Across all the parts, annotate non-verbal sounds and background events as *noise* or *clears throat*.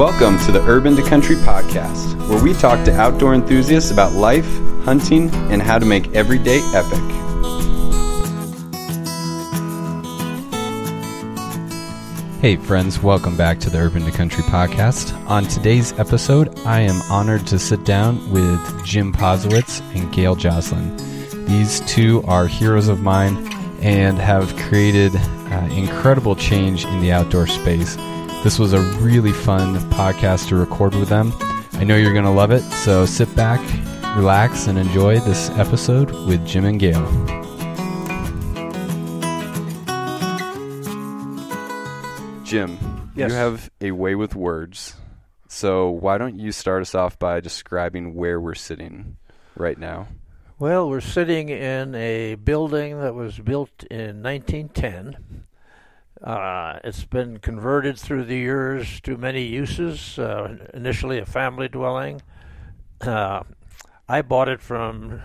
Welcome to the Urban to Country podcast, where we talk to outdoor enthusiasts about life, hunting, and how to make every day epic. Hey, friends, welcome back to the Urban to Country podcast. On today's episode, I am honored to sit down with Jim Posewitz and Gail Joslin. These two are heroes of mine and have created uh, incredible change in the outdoor space. This was a really fun podcast to record with them. I know you're going to love it, so sit back, relax, and enjoy this episode with Jim and Gail. Jim, Yes. you have a way with words. So why don't you start us off by describing where we're sitting right now? Well, we're sitting in a building that was built in 1910. Uh, it's been converted through the years to many uses. Uh, initially, a family dwelling. Uh, I bought it from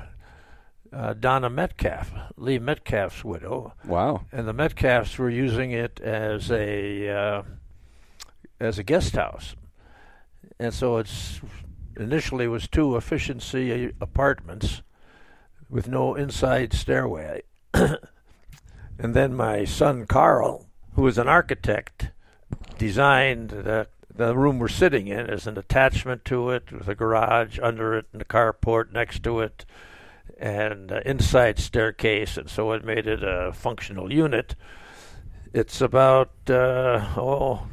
uh, Donna Metcalf, Lee Metcalf's widow, Wow. and the Metcalfs were using it as a uh, as a guest house, and so it's initially was two efficiency apartments with no inside stairway, *coughs* and then my son Carl, who was an architect, designed that the room we're sitting in as an attachment to it with a garage under it and a carport next to it and uh, inside staircase, and so it made it a functional unit. It's about uh, oh,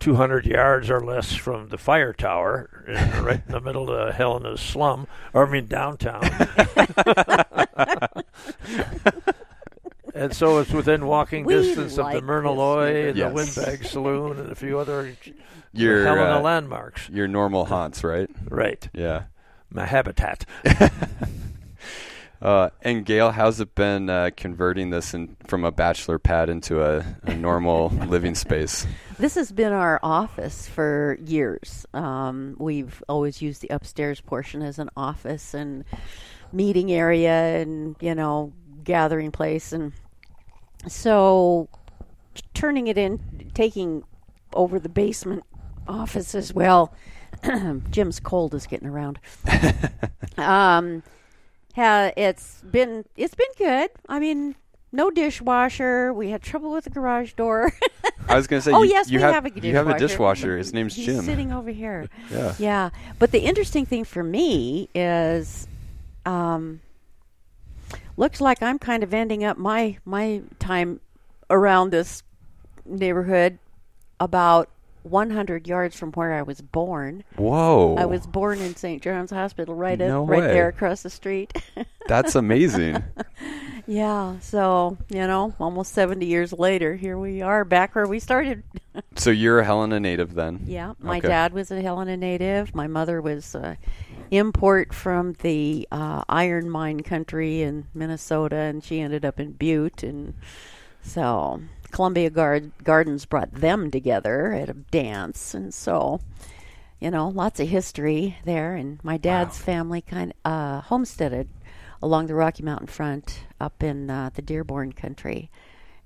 200 yards or less from the fire tower, *laughs* right in the middle of Helena's slum, or I mean downtown. *laughs* and so it's within *laughs* walking We distance like of the Myrna Loy and Yes. the Windbag *laughs* Saloon and a few other Your Helena uh, landmarks. your normal haunts, right? Right, Yeah. my habitat. *laughs* Uh, and Gail, how's it been uh, converting this in, from a bachelor pad into a, a normal living space? This has been our office for years. Um, we've always used the upstairs portion as an office and meeting area and, you know, gathering place. And so turning it in, taking over the basement office as well. *clears throat* Jim's cold is getting around. *laughs* um, ha, it's been it's been good. I mean, no dishwasher. We had trouble with the garage door. *laughs* I was going to say, oh you, yes, you we have, have, a dishwasher. you have a dishwasher. His name's He's Jim. sitting over here. Yeah. Yeah, but the interesting thing for me is, um, looks like I'm kind of ending up my my time around this neighborhood about 100 yards from where I was born. Whoa. I was born in St. John's Hospital, right No up, right there across the street. *laughs* That's amazing. *laughs* yeah, so you know, almost 70 years later, here we are, back where we started. so you're a Helena native then? Yeah, my Okay. dad was a Helena native. My mother was uh, import from the uh, iron mine country in Minnesota, and she ended up in Butte, and so Columbia Gardens brought them together at a dance, and so you know, lots of history there. And my dad's family kind of uh, homesteaded along the Rocky Mountain front up in uh, the Dearborn country,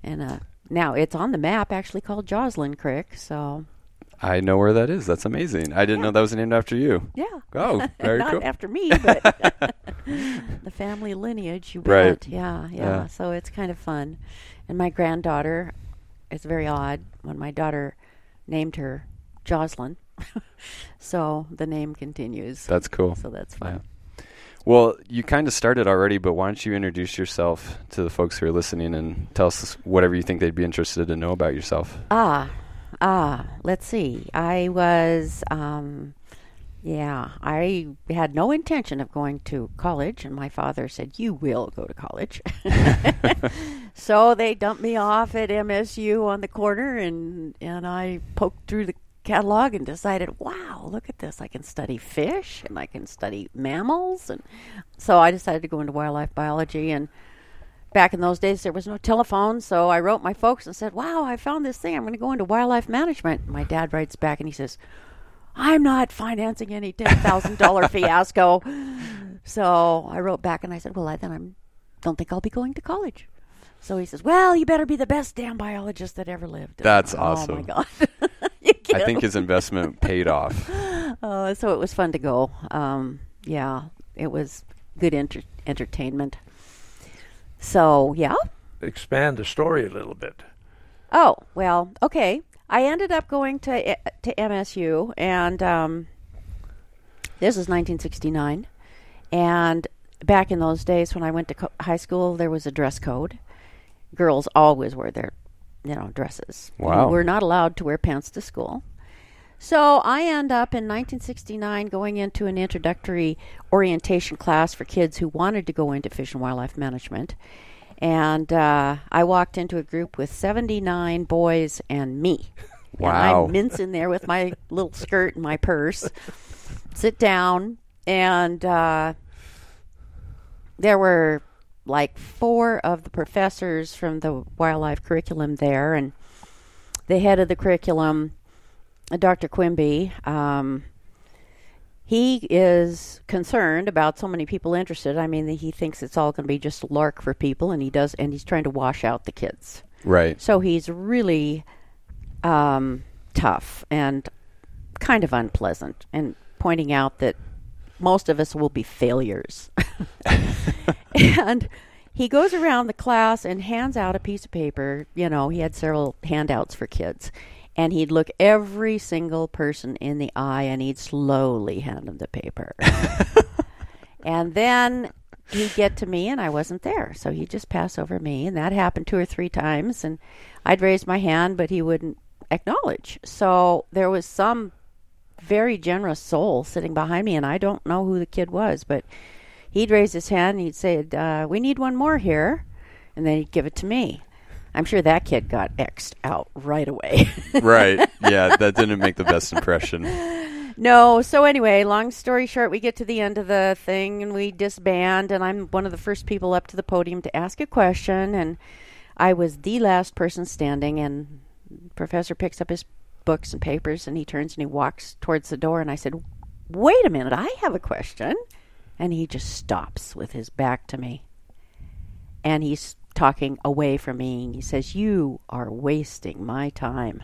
and uh, now it's on the map actually called Joslin Creek. So I know where that is. That's amazing. I didn't know that was named after you. Yeah. Oh, *laughs* very Not cool. after me, but *laughs* the family lineage, you bet. Right. Yeah, yeah, Yeah. So it's kind of fun. And my granddaughter, it's very odd when my daughter named her Jocelyn. *laughs* so the name continues. That's cool. so that's fun. Well, you kind of started already, but why don't you introduce yourself to the folks who are listening and tell us whatever you think they'd be interested to know about yourself? Ah, ah, let's see. I was, um, yeah, I had no intention of going to college, and my father said, You will go to college. *laughs* *laughs* so they dumped me off at MSU on the corner, and, and I poked through the catalog and decided, wow, look at this. I can study fish and I can study mammals. And so I decided to go into wildlife biology and back in those days there was no telephone so i wrote my folks and said wow i found this thing i'm going to go into wildlife management my dad writes back and he says i'm not financing any $10000 *laughs* fiasco so i wrote back and i said well I, then i don't think i'll be going to college so he says well you better be the best damn biologist that ever lived And That's I- oh my awesome. god *laughs* You I think his investment paid off. *laughs* Uh, so it was fun to go. Um, yeah, it was good enter- entertainment. So yeah. Expand the story a little bit. Oh well, okay. I ended up going to to MSU, and um, this was 1969. And back in those days, when I went to co- high school, there was a dress code. Girls always wore their, you know, dresses. Wow. We were not allowed to wear pants to school. So I end up in 1969 going into an introductory orientation class for kids who wanted to go into fish and wildlife management. And uh, I walked into a group with 79 boys and me. And Wow. I'm mincing there with my little skirt and my purse. Sit down, and uh, there were like four of the professors from the wildlife curriculum there, and the head of the curriculum, Dr. Quimby. Um, he is concerned about so many people interested. I mean, he thinks it's all going to be just a lark for people, and he does, and he's trying to wash out the kids. Right. So he's really um, tough and kind of unpleasant, and pointing out that most of us will be failures. *laughs* and he goes around the class and hands out a piece of paper. You know, he had several handouts for kids. And he'd look every single person in the eye and he'd slowly hand them the paper. *laughs* and then he'd get to me and I wasn't there. So he'd just pass over me. And that happened two or three times. And I'd raise my hand, but he wouldn't acknowledge. So there was some very generous soul sitting behind me. And I don't know who the kid was, but he'd raise his hand and he'd say, uh, We need one more here. And then he'd give it to me. I'm sure that kid got X'd out right away. *laughs* right. Yeah, that didn't make the best impression. No, so anyway, long story short, we get to the end of the thing and we disband, and I'm one of the first people up to the podium to ask a question, and I was the last person standing, and professor picks up his books and papers and he turns and he walks towards the door, and I said, Wait a minute, I have a question. And he just stops with his back to me. And he's talking away from me, and he says, You are wasting my time.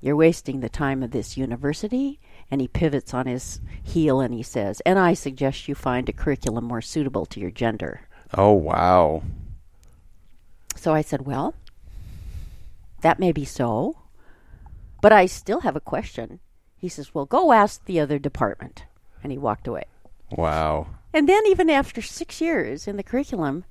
You're wasting the time of this university. And he pivots on his heel and he says, And I suggest you find a curriculum more suitable to your gender. Oh, wow. So I said, Well, that may be so, but I still have a question. He says, Well, go ask the other department. And he walked away. Wow. And then, even after six years in the curriculum,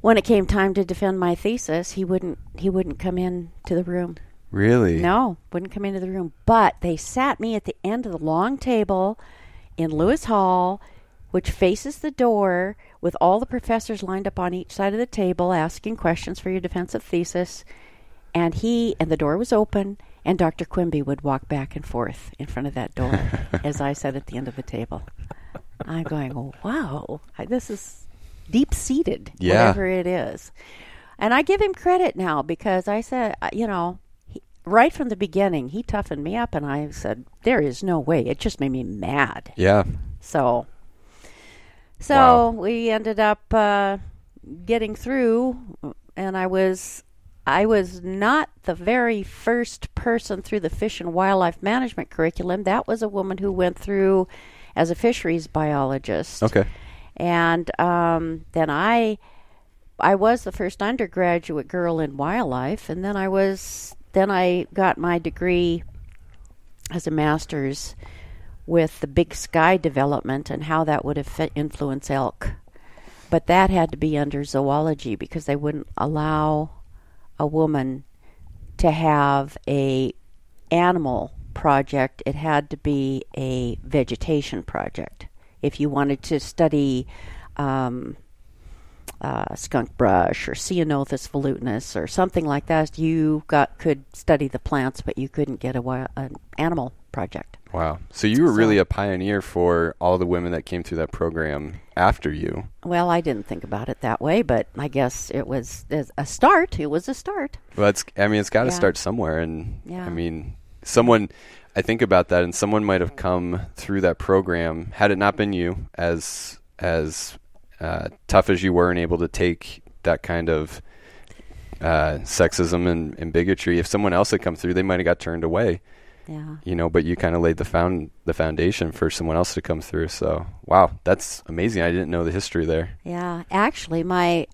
when it came time to defend my thesis, he wouldn't he wouldn't come in to the room. Really? No, wouldn't come into the room. But they sat me at the end of the long table in Lewis Hall, which faces the door, with all the professors lined up on each side of the table asking questions for your defensive thesis. And he and the door was open, and Dr. Quimby would walk back and forth in front of that door *laughs* as I sat at the end of the table. I'm going, wow, I- this is deep seated, Yeah. whatever it is. And I give him credit now because I said, uh, you know, he, right from the beginning, he toughened me up, and I said, there is no way. It just made me mad. Yeah. So, so Wow. we ended up uh, getting through, and I was, I was not the very first person through the fish and wildlife management curriculum. That was a woman who went through as a fisheries biologist. Okay. And um, then I, I was the first undergraduate girl in wildlife, and then I was, then I got my degree as a master's with the big sky development and how that would have influenced elk. But that had to be under zoology because they wouldn't allow a woman to have a animal project. It had to be a vegetation project. If you wanted to study um, uh, skunk brush or Ceanothus velutinus or something like that, you got could study the plants, but you couldn't get a an animal project. Wow. So you were really a pioneer for all the women that came through that program after you. Well, I didn't think about it that way, but I guess it was a start. It was a start. Well, it's, I mean, it's got to Yeah. start somewhere. And Yeah. I mean, someone, I think about that, and someone might have come through that program had it not been you, as as uh, tough as you were and able to take that kind of uh, sexism and, and bigotry. If someone else had come through, they might have got turned away. Yeah. You know, but you kind of laid the found the foundation for someone else to come through. So, wow, that's amazing. I didn't know the history there. Yeah. Actually, my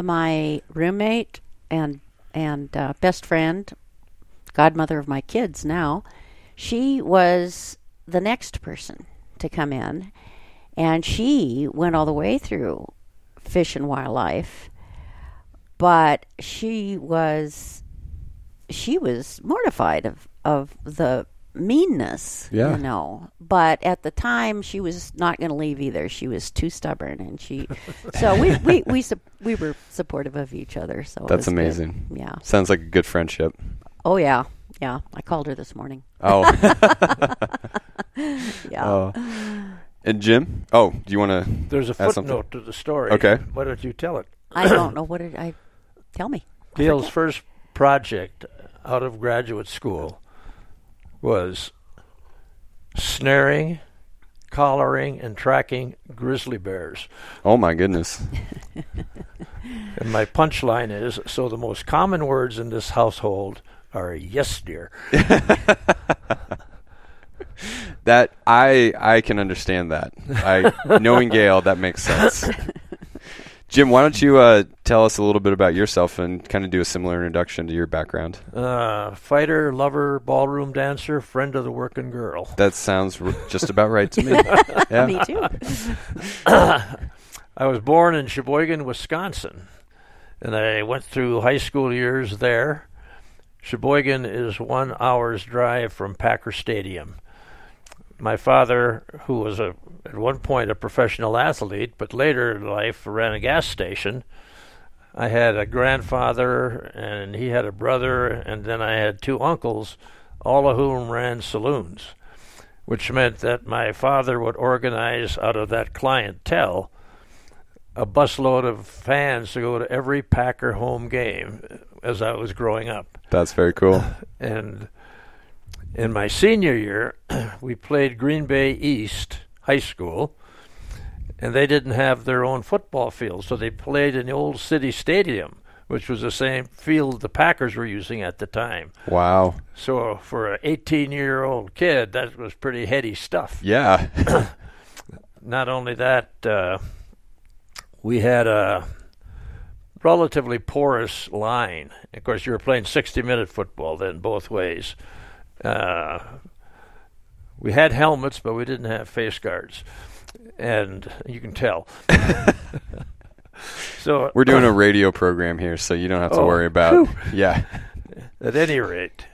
my roommate and and uh, best friend, godmother of my kids now, she was the next person to come in, and she went all the way through fish and wildlife, but she was she was mortified of of the meanness, Yeah. you know. But at the time, she was not going to leave either. She was too stubborn, and she. so we we we, sup- we were supportive of each other. So That's was good. amazing. Yeah. Sounds like a good friendship. Oh yeah. Yeah. I called her this morning. Oh, *laughs* Yeah. oh. And Jim? Oh, do you want to? There's a Add something? footnote to the story. Okay. Why don't you tell it? I *coughs* don't know what did I. Tell me. Gail's first project out of graduate school was snaring, collaring, and tracking grizzly bears. Oh my goodness. *laughs* And my punchline is so the most common words in this household are yes, dear. *laughs* That I I can understand that. I knowing Gail, that makes sense. *laughs* Jim, why don't you uh, tell us a little bit about yourself and kind of do a similar introduction to your background? Uh, fighter, lover, ballroom dancer, friend of the working girl. That sounds r- just about right to me. *laughs* Yeah. Me too. *coughs* I was born in Sheboygan, Wisconsin, and I went through high school years there. Sheboygan is one hour's drive from Packer Stadium. My father, who was a, at one point a professional athlete, but later in life ran a gas station, I had a grandfather, and he had a brother, and then I had two uncles, all of whom ran saloons, which meant that my father would organize out of that clientele a busload of fans to go to every Packer home game as I was growing up. That's very cool. *laughs* And in my senior year, *clears throat* we played Green Bay East High School, and they didn't have their own football field, so they played in the old city stadium, which was the same field the Packers were using at the time. Wow. So for an 18-year-old kid, that was pretty heady stuff. Yeah. *coughs* Not only that, uh, we had a relatively porous line. Of course, you were playing 60-minute football then, both ways. Uh, we had helmets, but we didn't have face guards, and you can tell. *laughs* so We're doing a radio program here, so you don't have to Oh, worry about. phew. Yeah. at any rate,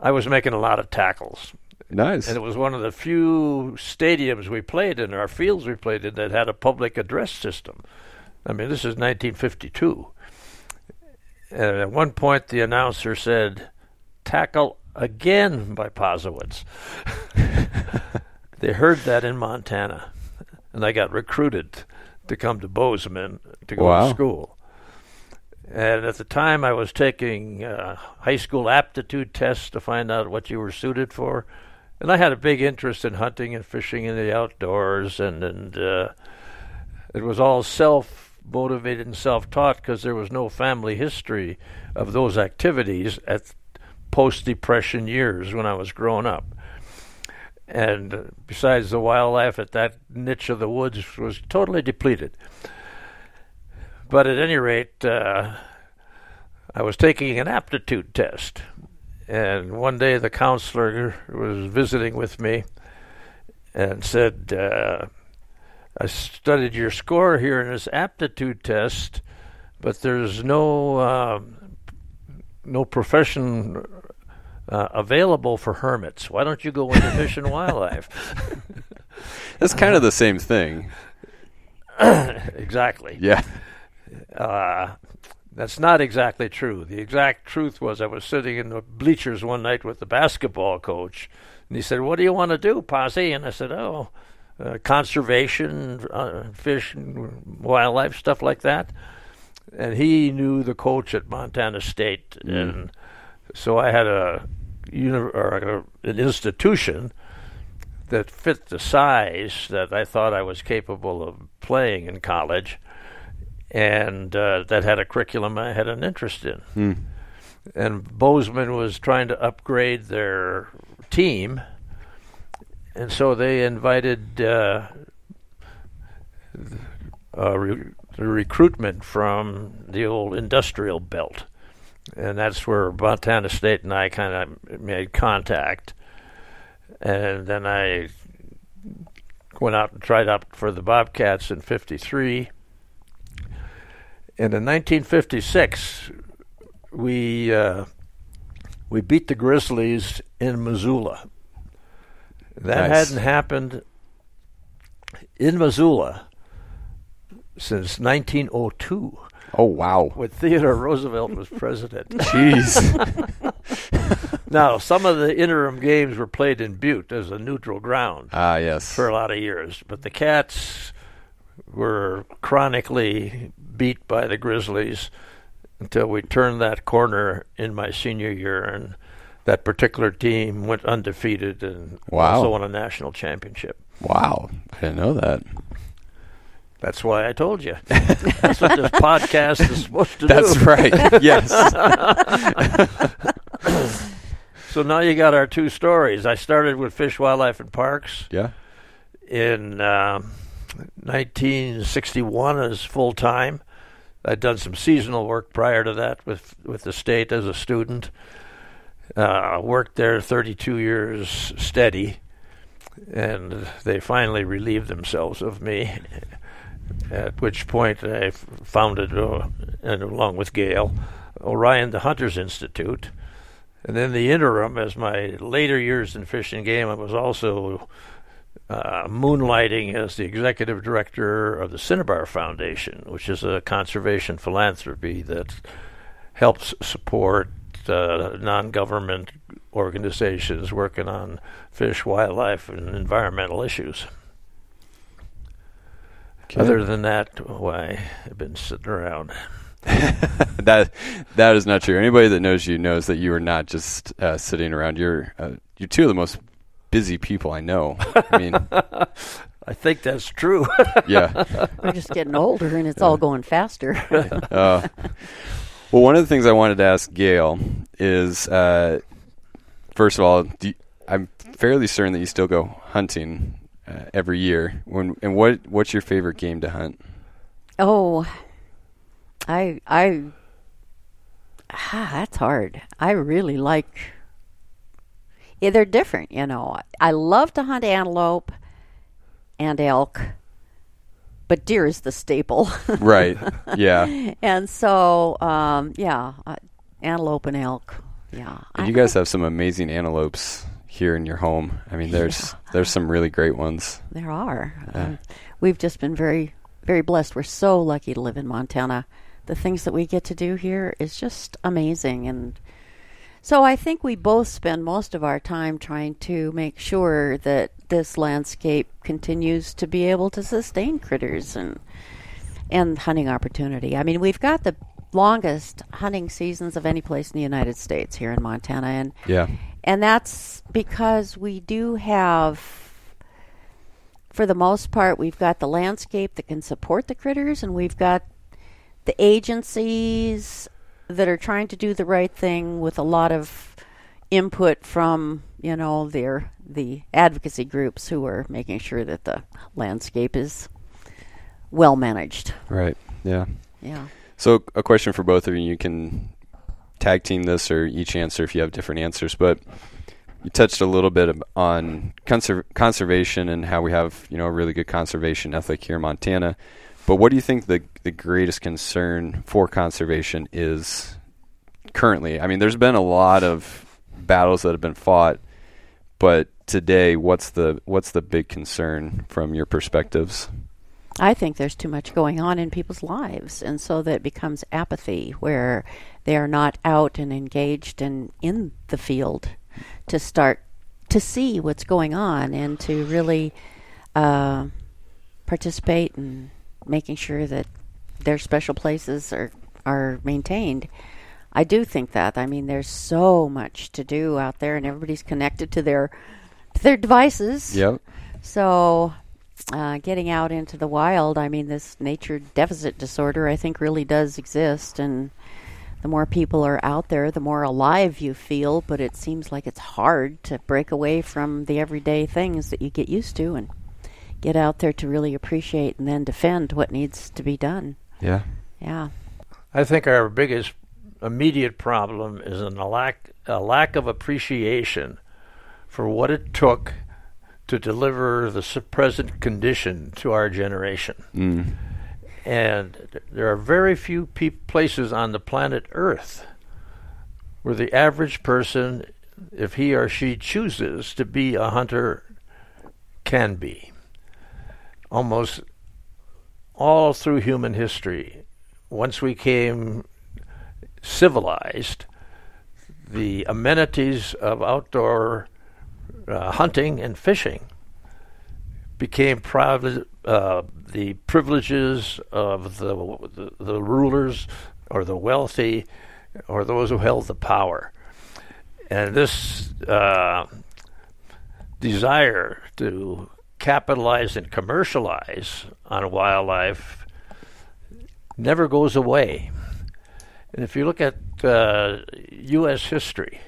I was making a lot of tackles. Nice. And it was one of the few stadiums we played in, or fields we played in, that had a public address system. I mean, this is 1952. And at one point, the announcer said, Tackle again by Posewitz. *laughs* they heard that in Montana, and I got recruited to come to Bozeman to go Wow. to school. And at the time, I was taking uh, high school aptitude tests to find out what you were suited for. And I had a big interest in hunting and fishing in the outdoors, and and uh, it was all self motivated and self taught because there was no family history of those activities at post depression years when I was growing up. And uh, besides, the wildlife at that niche of the woods was totally depleted. But at any rate, uh, I was taking an aptitude test. And one day the counselor was visiting with me and said, uh, I studied your score here in this aptitude test, but there's no uh, no profession uh, available for hermits. Why don't you go into fish and wildlife? *laughs* That's kind of the same thing. *coughs* exactly. Yeah. Uh, that's not exactly true. The exact truth was I was sitting in the bleachers one night with the basketball coach, and he said, "What do you want to do, Posse?" And I said, "Oh, uh, conservation, uh, fish, and wildlife, stuff like that." And he knew the coach at Montana State, and so I had a, uni- or a an institution that fit the size that I thought I was capable of playing in college and uh, that had a curriculum I had an interest in. Hmm. And Bozeman was trying to upgrade their team, and so they invited uh, uh, re- the recruitment from the old industrial belt, and that's where Montana State and I kind of made contact. And then I went out and tried out for the Bobcats in '53. And in 1956, we uh, we beat the Grizzlies in Missoula. That Nice. hadn't happened in Missoula since 1902, Oh wow. when Theodore Roosevelt was president. *laughs* Jeez. *laughs* now, some of the interim games were played in Butte as a neutral ground Ah yes. for a lot of years, but the Cats were chronically beat by the Grizzlies until we turned that corner in my senior year, and that particular team went undefeated and Wow. also won a national championship. wow. I didn't know that. That's why I told you. That's what this podcast is supposed to That's do. right. Yes. *laughs* So now you got our two stories. I started with Fish, Wildlife, and Parks yeah. in um 1961 as full time. I'd done some seasonal work prior to that with with the state as a student. Uh, worked there 32 years steady, and they finally relieved themselves of me. At which point I founded, uh, and along with Gail, Orion the Hunters Institute. And in the interim, as my later years in Fish and Game, I was also uh, moonlighting as the executive director of the Cinnabar Foundation, which is a conservation philanthropy that helps support uh, non government organizations working on fish, wildlife, and environmental issues. Okay. Other than that, why, I've been sitting around. *laughs* that that is not true. Anybody that knows you knows that you are not just uh, sitting around. You're uh, you're two of the most busy people I know. I mean, *laughs* I think that's true. *laughs* yeah. *laughs* We're just getting older, and it's all going faster. Uh, well, one of the things I wanted to ask Gail is, uh, first of all, do you, I'm fairly certain that you still go hunting uh, every year. When and what what's your favorite game to hunt? Oh, I I ah, that's hard. I really like. Yeah, they're different, you know. I love to hunt antelope and elk, but deer is the staple. *laughs* Right. Yeah. and so, um, yeah, uh, antelope and elk. Yeah, And you guys have some amazing antelopes here in your home. I mean, there's there's some really great ones. There are. Yeah. Um, we've just been very, very blessed. We're so lucky to live in Montana. The things that we get to do here is just amazing. And so I think we both spend most of our time trying to make sure that this landscape continues to be able to sustain critters and and hunting opportunity. I mean, we've got the longest hunting seasons of any place in the United States here in Montana and Yeah. and that's because we do have for the most part we've got the landscape that can support the critters and we've got the agencies that are trying to do the right thing with a lot of input from you know their the advocacy groups who are making sure that the landscape is well managed Right. Yeah. yeah So, a question for both of you. You can tag team this or each answer if you have different answers. But you touched a little bit on conser- conservation and how we have, you know, a really good conservation ethic here in Montana. But what do you think the the greatest concern for conservation is currently? I mean, there's been a lot of battles that have been fought, but today, what's the what's the big concern from your perspectives? I think there's too much going on in people's lives, and so that becomes apathy, where they are not out and engaged and in the field to start to see what's going on and to really uh, participate in making sure that their special places are are maintained. I do think that. I mean, there's so much to do out there, and everybody's connected to their to their devices. Yep. So uh, getting out into the wild, I mean, this nature deficit disorder, I think, really does exist. And the more people are out there, the more alive you feel. But it seems like it's hard to break away from the everyday things that you get used to and get out there to really appreciate and then defend what needs to be done. Yeah. Yeah. I think our biggest immediate problem is a lack a lack of appreciation for what it took to deliver the present condition to our generation. Mm. And there are very few pe- places on the planet Earth where the average person, if he or she chooses to be a hunter, can be. Almost all through human history, once we came civilized, the amenities of outdoor uh, hunting and fishing became private, uh, the privileges of the, the, the rulers or the wealthy or those who held the power. And this uh, desire to capitalize and commercialize on wildlife never goes away. And if you look at uh, U.S. history,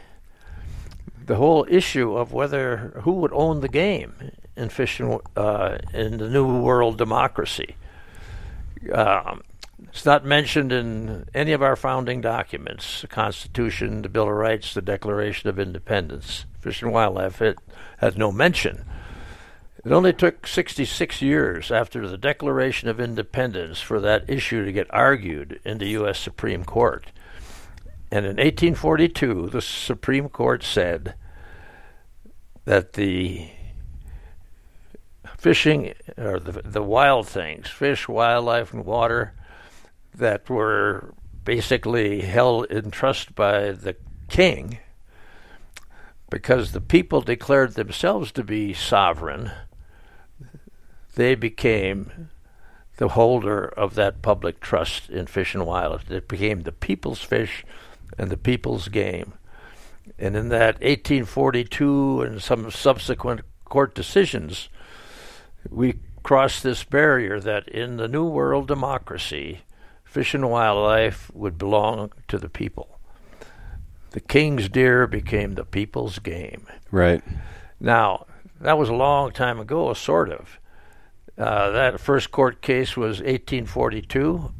the whole issue of whether who would own the game in fishing uh, in the new world democracy. Um, it's not mentioned in any of our founding documents: the Constitution, the Bill of Rights, the Declaration of Independence. Fish and Wildlife it has no mention. It only took 66 years after the Declaration of Independence for that issue to get argued in the U.S. Supreme Court. And in 1842, the Supreme Court said that the fishing or the, the wild things, fish, wildlife, and water, that were basically held in trust by the king because the people declared themselves to be sovereign they became the holder of that public trust in fish and wildlife. It became the people's fish and the people's game. And in that 1842 and some subsequent court decisions, we crossed this barrier that in the New World democracy, fish and wildlife would belong to the people. The king's deer became the people's game. Right. Now, that was a long time ago, sort of. Uh, that first court case was 1842.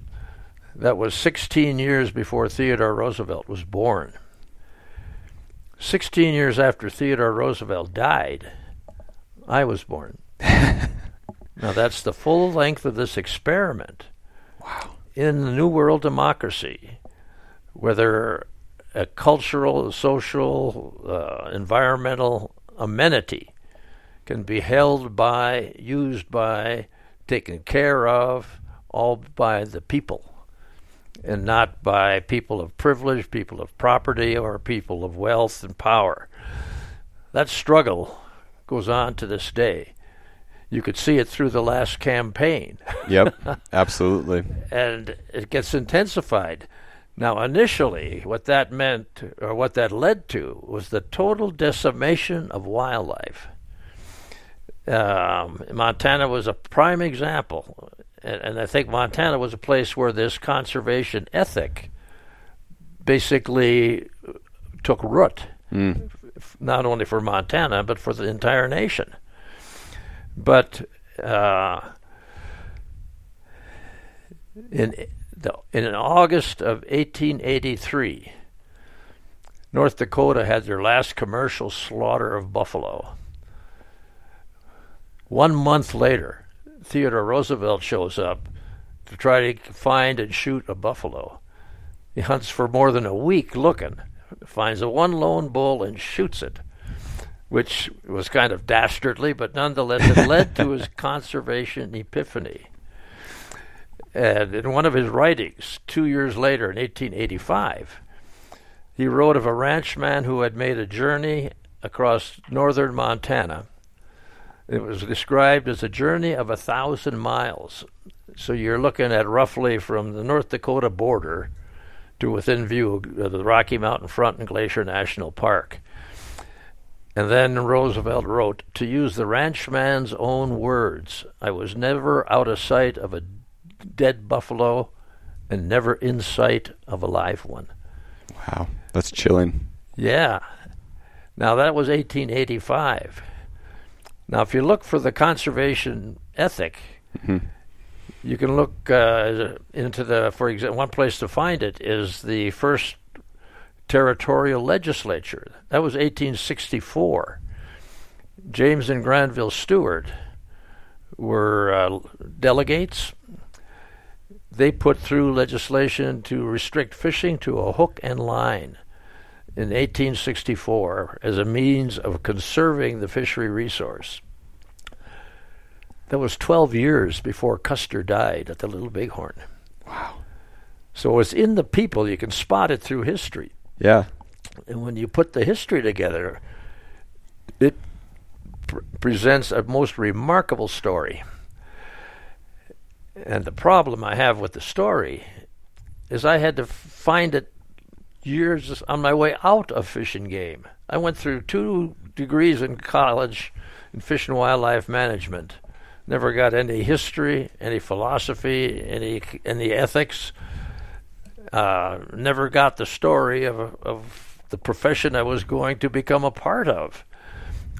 That was 16 years before Theodore Roosevelt was born. 16 years after Theodore Roosevelt died, I was born. *laughs* now, that's the full length of this experiment. Wow. In the New World democracy, whether a cultural, social, uh, environmental amenity can be held by, used by, taken care of, all by the people, and not by people of privilege, people of property, or people of wealth and power. That struggle goes on to this day. You could see it through the last campaign. *laughs* Yep, absolutely. and it gets intensified. Now, initially, what that meant, or what that led to, was the total decimation of wildlife. Um, Montana was a prime example, and, and, I think Montana was a place where this conservation ethic basically took root, mm. f- not only for Montana but for the entire nation. But uh, in the, in August of 1883, North Dakota had their last commercial slaughter of buffalo. One month later, Theodore Roosevelt shows up to try to find and shoot a buffalo. He hunts for more than a week looking, finds a one lone bull and shoots it, which was kind of dastardly, but nonetheless it led to his *laughs* conservation epiphany. And in one of his writings, two years later in 1885, he wrote of a ranchman who had made a journey across northern Montana it was described as a journey of a thousand miles. So you're looking at roughly from the North Dakota border to within view of the Rocky Mountain Front and Glacier National Park. And then Roosevelt wrote, to use the ranchman's own words, I was never out of sight of a dead buffalo and never in sight of a live one. Wow, that's chilling. Yeah. Now that was 1885. Now, if you look for the conservation ethic, Mm-hmm. you can look uh, into the, for example, one place to find it is the first territorial legislature. That was 1864. James and Granville Stewart were uh, delegates. They put through legislation to restrict fishing to a hook and line in 1864 as a means of conserving the fishery resource. That was 12 years before Custer died at the Little Bighorn. Wow. So it's in the people. You can spot it through history. Yeah. And when you put the history together, it pr- presents a most remarkable story. And the problem I have with the story is I had to find it years on my way out of fish and game. I went through two degrees in college in fish and wildlife management. Never got any history, any philosophy, any any ethics. Uh, never got the story of of the profession I was going to become a part of.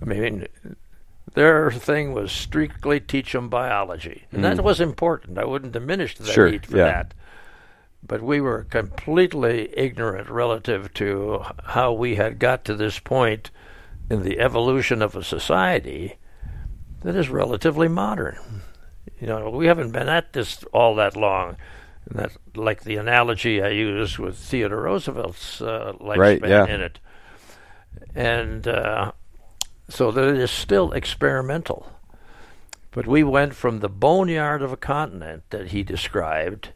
I mean, their thing was strictly teach them biology, and that was important. I wouldn't diminish the Sure, need for yeah. that. But we were completely ignorant relative to how we had got to this point in the evolution of a society that is relatively modern. You know, we haven't been at this all that long. And that, like the analogy I use with Theodore Roosevelt's uh, lifespan Right, yeah. in it, and uh, so that it is still experimental. But we went from the boneyard of a continent that he described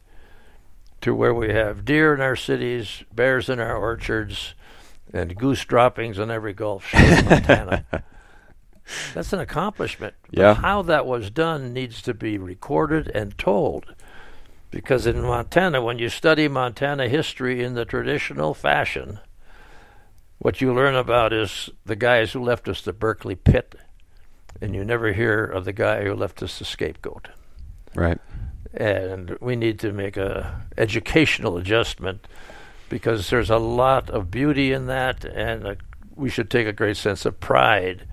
to where we have deer in our cities, bears in our orchards, and goose droppings on every golf course in Montana. *laughs* That's an accomplishment. But Yeah. how that was done needs to be recorded and told. Because in Montana, when you study Montana history in the traditional fashion, what you learn about is the guys who left us the Berkeley pit, and you never hear of the guy who left us the scapegoat Right. And we need to make a educational adjustment because there's a lot of beauty in that, and uh we should take a great sense of pride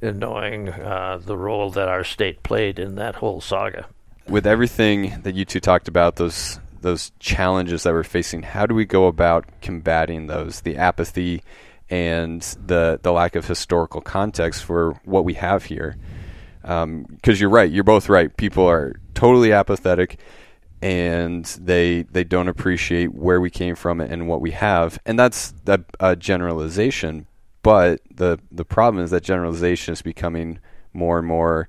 in knowing uh, the role that our state played in that whole saga. With everything that you two talked about, those those challenges that we're facing, how do we go about combating those? The apathy and the the lack of historical context for what we have here. Because you're right, you're both right. People are totally apathetic, and they they don't appreciate where we came from and what we have, and that's a, a generalization. But the the problem is that generalization is becoming more and more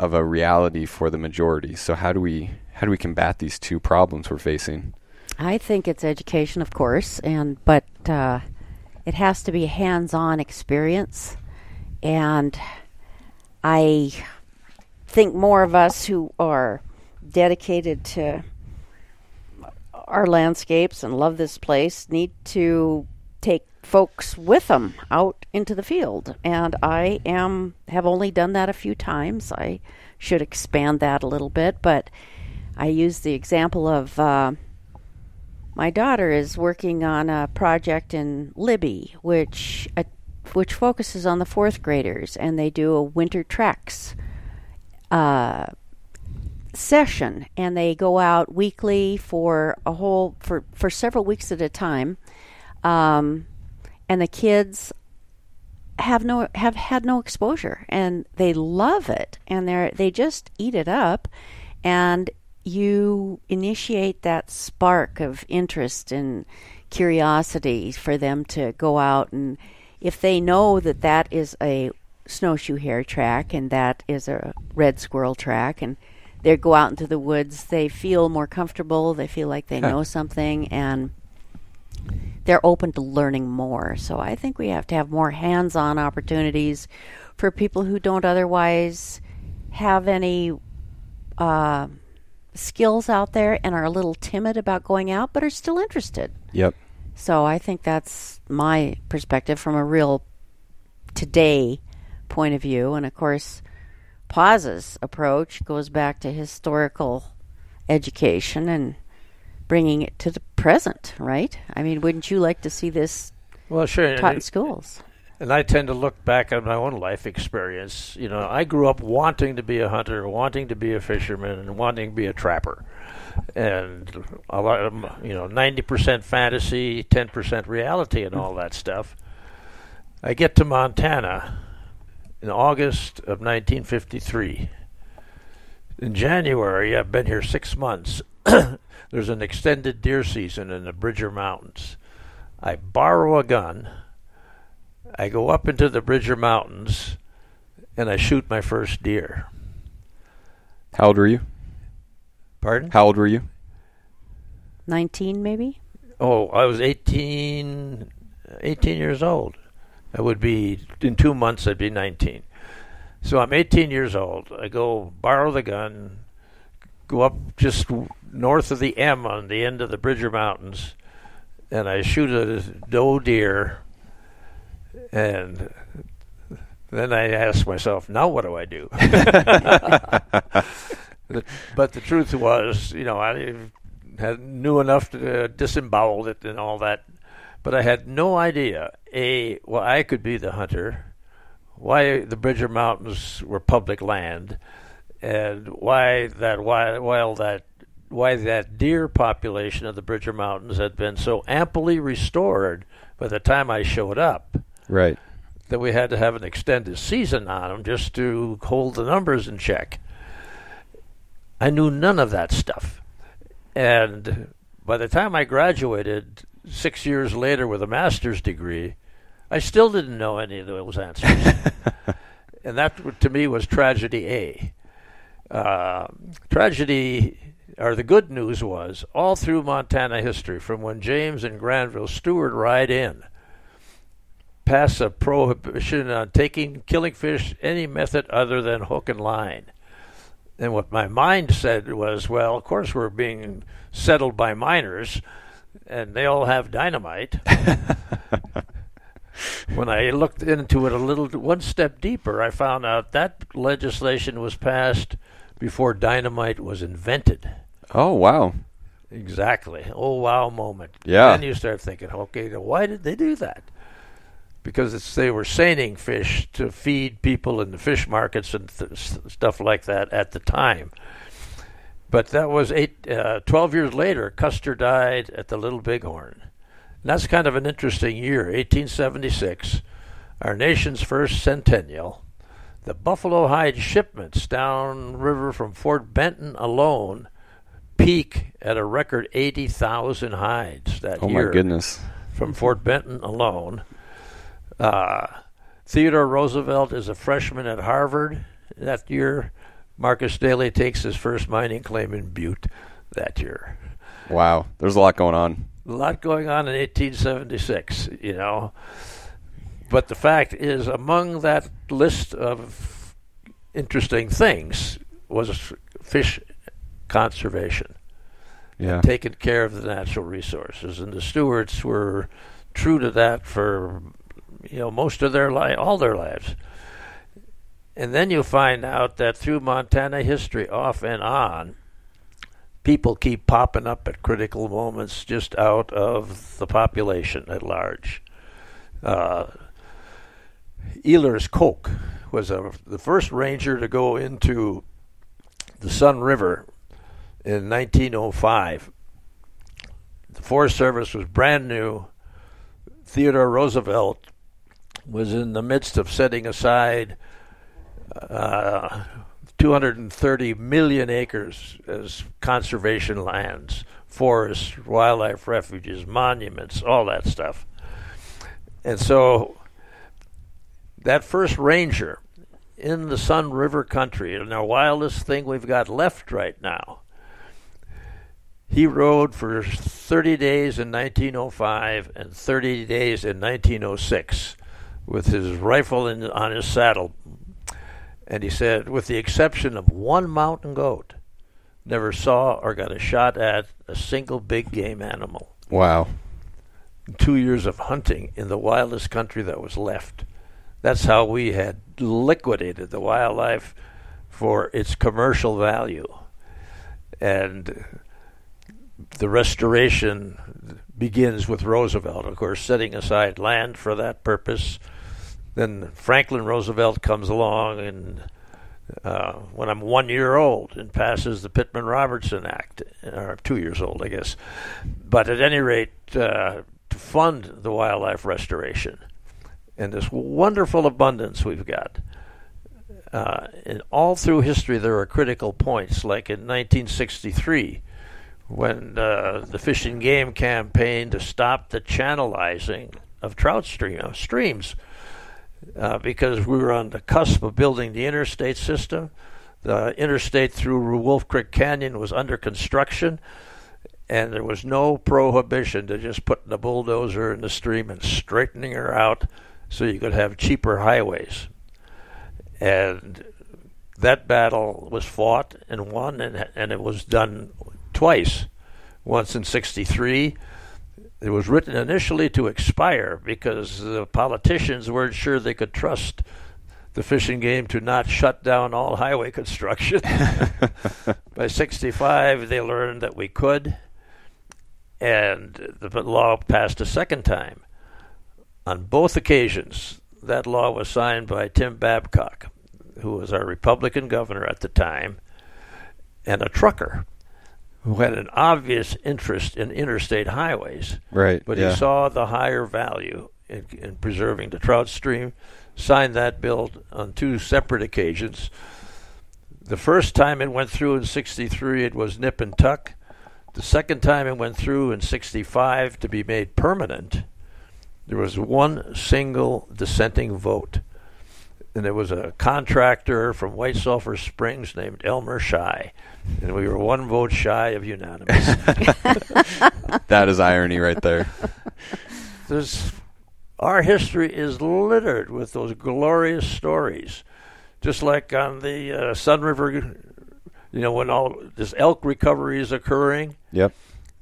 of a reality for the majority. So how do we how do we combat these two problems we're facing? I think it's education, of course, and but uh, it has to be hands-on experience, and I think more of us who are dedicated to our landscapes and love this place need to take folks with them out into the field. And i am have only done that a few times. I should expand that a little bit but i use the example of uh, my daughter is working on a project in libby which which focuses on the fourth graders and they do a winter treks uh, session and they go out weekly for a whole for for several weeks at a time um, and the kids have no have had no exposure and they love it and they they just eat it up and you initiate that spark of interest and curiosity for them to go out and if they know that that is a snowshoe hare track and that is a red squirrel track and they go out into the woods they feel more comfortable they feel like they know something and they're open to learning more. So i think we have to have more hands-on opportunities for people who don't otherwise have any uh, skills out there and are a little timid about going out but are still interested. Yep. So I think that's my perspective from a real today point of view, and of course, Paz's approach goes back to historical education and bringing it to the present, right? I mean, wouldn't you like to see this Well, sure. taught in And, schools? and I tend to look back at my own life experience. You know, I grew up wanting to be a hunter, wanting to be a fisherman, and wanting to be a trapper. And a lot of, you know, 90% fantasy, 10% reality, and all that stuff. I get to Montana in August of 1953. In January, I've been here six months. *coughs* There's an extended deer season in the Bridger Mountains. I borrow a gun. I go up into the Bridger Mountains and I shoot my first deer. How old were you? Pardon? How old were you? 19, maybe? Oh, I was 18, 18 years old. I would be, in two months, I'd be 19. So I'm 18 years old. I go borrow the gun, go up just north of the M on the end of the Bridger Mountains, and I shoot a doe deer. And then I ask myself, now what do I do? *laughs* *laughs* The- but the truth was, you know, I had knew enough to uh, disembowel it and all that, but I had no idea a well I could be the hunter, why the Bridger Mountains were public land, and why that why while that why that deer population of the Bridger Mountains had been so amply restored by the time I showed up Right. that we had to have an extended season on them just to hold the numbers in check. I knew none of that stuff. And by the time I graduated six years later with a master's degree, I still didn't know any of those answers. *laughs* and that, to me, was tragedy A. Uh, tragedy, or the good news was, all through Montana history, from when James and Granville Stewart ride in, pass a prohibition on taking killing fish any method other than hook and line. And what my mind said was, well, of course we're being settled by miners, and they all have dynamite. *laughs* when I looked into it a little, one step deeper, I found out that legislation was passed before dynamite was invented. Oh wow. Exactly. Oh wow moment. Yeah. Then you start thinking, okay, why did they do that? Because it's, they were seining fish to feed people in the fish markets and th- stuff like that at the time. But that was eight, uh, 12 years later, Custer died at the Little Bighorn. And that's kind of an interesting year, 1876, our nation's first centennial. The buffalo hide shipments downriver from Fort Benton alone peak at a record 80,000 hides that Oh year Oh, my goodness. from Fort Benton alone. Uh, Theodore Roosevelt is a freshman at Harvard that year. Marcus Daly takes his first mining claim in Butte that year. Wow. There's a lot going on. A lot going on in 1876, you know. But the fact is, among that list of interesting things was fish conservation Yeah. taking care of the natural resources, and the Stewarts were true to that for you know most of their life, all their lives. And then you find out that through Montana history, off and on, people keep popping up at critical moments just out of the population at large. Uh, Elers Koch was a, the first ranger to go into the Sun River in 1905. The Forest Service was brand new. Theodore Roosevelt was in the midst of setting aside uh, 230 million acres as conservation lands, forests, wildlife refuges, monuments, all that stuff. And so that first ranger in the Sun River country, and our wildest thing we've got left right now, he rode for 30 days in 1905 and 30 days in 1906 with his rifle in, on his saddle. And he said, with the exception of one mountain goat, never saw or got a shot at a single big game animal. Wow. Two years of hunting in the wildest country that was left. That's how we had liquidated the wildlife for its commercial value. And the restoration begins with Roosevelt, of course, setting aside land for that purpose. Then Franklin Roosevelt comes along and uh, when I'm one year old and passes the Pittman Robertson Act, or two years old, I guess. But at any rate, uh, to fund the wildlife restoration and this wonderful abundance we've got. Uh, and all through history, there are critical points, like in 1963, when uh, the Fish and Game campaign to stop the channelizing of trout stream, uh, streams uh, because we were on the cusp of building the interstate system. The interstate through Wolf Creek Canyon was under construction, and there was no prohibition to just putting a bulldozer in the stream and straightening her out so you could have cheaper highways. And that battle was fought and won, and, and it was done twice. Once in 63, it was written initially to expire because the politicians weren't sure they could trust the Fish and Game to not shut down all highway *laughs* construction. *laughs* By 65, they learned that we could, and the law passed a second time. On both occasions, that law was signed by Tim Babcock, who was our Republican governor at the time, and a trucker who had an obvious interest in interstate highways. Right. But yeah. he saw the higher value in, in preserving the trout stream, signed that bill on two separate occasions. The first time it went through in 63, it was nip and tuck. The second time it went through in 65 to be made permanent, there was one single dissenting vote. And there was a contractor from White Sulphur Springs named Elmer Shy and we were one vote shy of unanimous. *laughs* that is irony right there. *laughs* There's, our history is littered with those glorious stories. Just like on the uh, Sun River, you know, when all this elk recovery is occurring. Yep.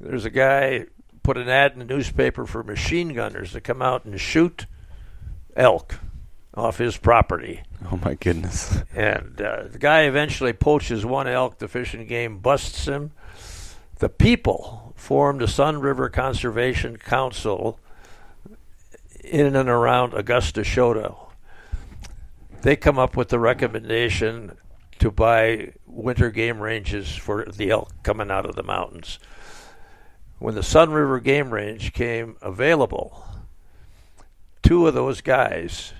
There's a guy put an ad in the newspaper for machine gunners to come out and shoot elk off his property. Oh my goodness! And uh, the guy eventually poaches one elk. The Fish and Game busts him. The people formed the Sun River Conservation Council in and around Augusta Chouteau. They come up with the recommendation to buy winter game ranges for the elk coming out of the mountains. When the Sun River Game Range came available, two of those guys